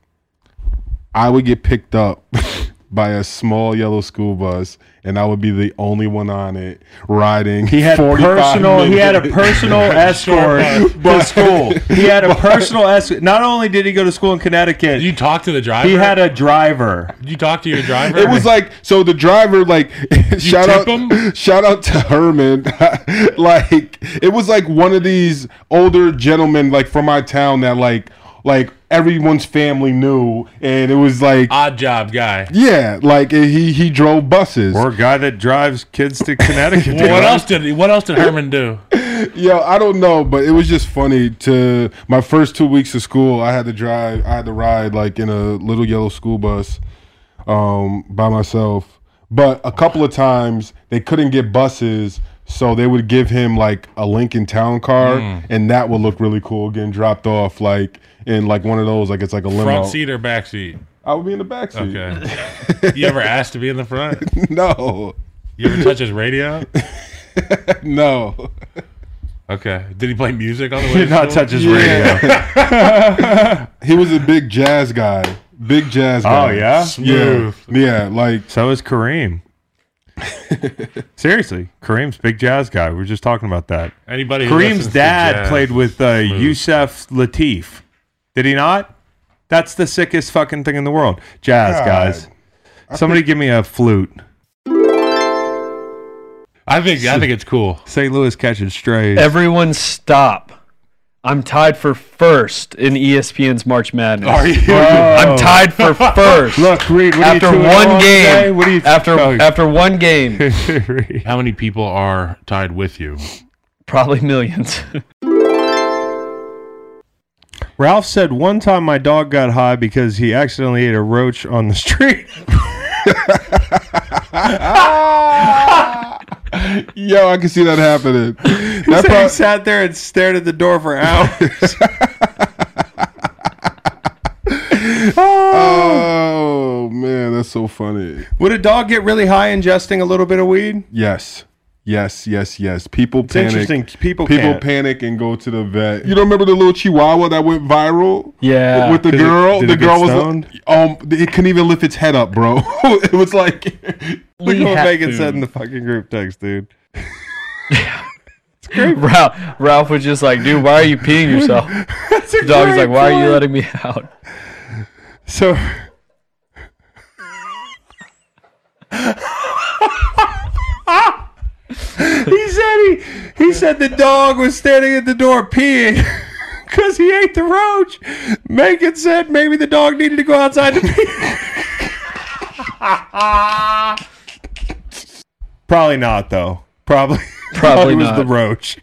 I would get picked up by a small yellow school bus, and I would be the only one on it riding. He had 45 personal. He had a personal escort to school. He had a personal escort. Not only did he go to school in Connecticut, Did you talk to the driver? he had a driver. Did you talk to your driver? It was like so the driver like shout out him? shout out to Herman like it was like one of these older gentlemen like from my town that like like everyone's family knew and it was like odd job guy. yeah like he he drove buses Or a guy that drives kids to Connecticut. Well, what else did he, what else did Herman do? Yo, I don't know, but it was just funny. To my first two weeks of school, I had to drive, I had to ride like in a little yellow school bus, um, by myself. But a couple of times they couldn't get buses, so they would give him like a Lincoln Town car, and that would look really cool getting dropped off like in like one of those, like it's like a limo. Front seat or back seat? I would be in the back seat. Okay. you ever asked to be in the front? no, You ever touch his radio? no. Okay. Did he play music on the way? Did to not school? touch his radio. He was a big jazz guy. Big jazz guy. Oh yeah. Yeah, yeah, like So is Kareem. Seriously, Kareem's big jazz guy. We were just talking about that. Anybody? Kareem's dad jazz played with uh. Yusef Lateef. Did he not? That's the sickest fucking thing in the world. Jazz, God. guys. Somebody give me a flute. I think I think it's cool. St. Louis catching strays. Everyone stop. I'm tied for first in ESPN's March Madness. Are you? I'm tied for first. Look, Reed, what after are you two and one today? game. What do you after oh, after one game, Reed. How many people are tied with you? probably millions. Ralph said one time my dog got high because he accidentally ate a roach on the street. Yo, I can see that happening. He That said he sat there and stared at the door for hours. oh man, that's so funny. Would a dog get really high ingesting a little bit of weed? Yes. Yes, yes, yes. People It's panic. interesting. People, People can't. panic and go to the vet. You don't remember the little chihuahua that went viral? Yeah. With the Did girl? the it get girl was stoned? um it couldn't even lift its head up, bro. it was like Look what Megan said in the fucking group text, dude. Ralph, Ralph was just like, dude, why are you peeing yourself? The dog is like, why are you letting me out? So. he said he he said the dog was standing at the door peeing because he ate the roach. Megan said maybe the dog needed to go outside to pee. Probably not though. Probably Probably it was the roach.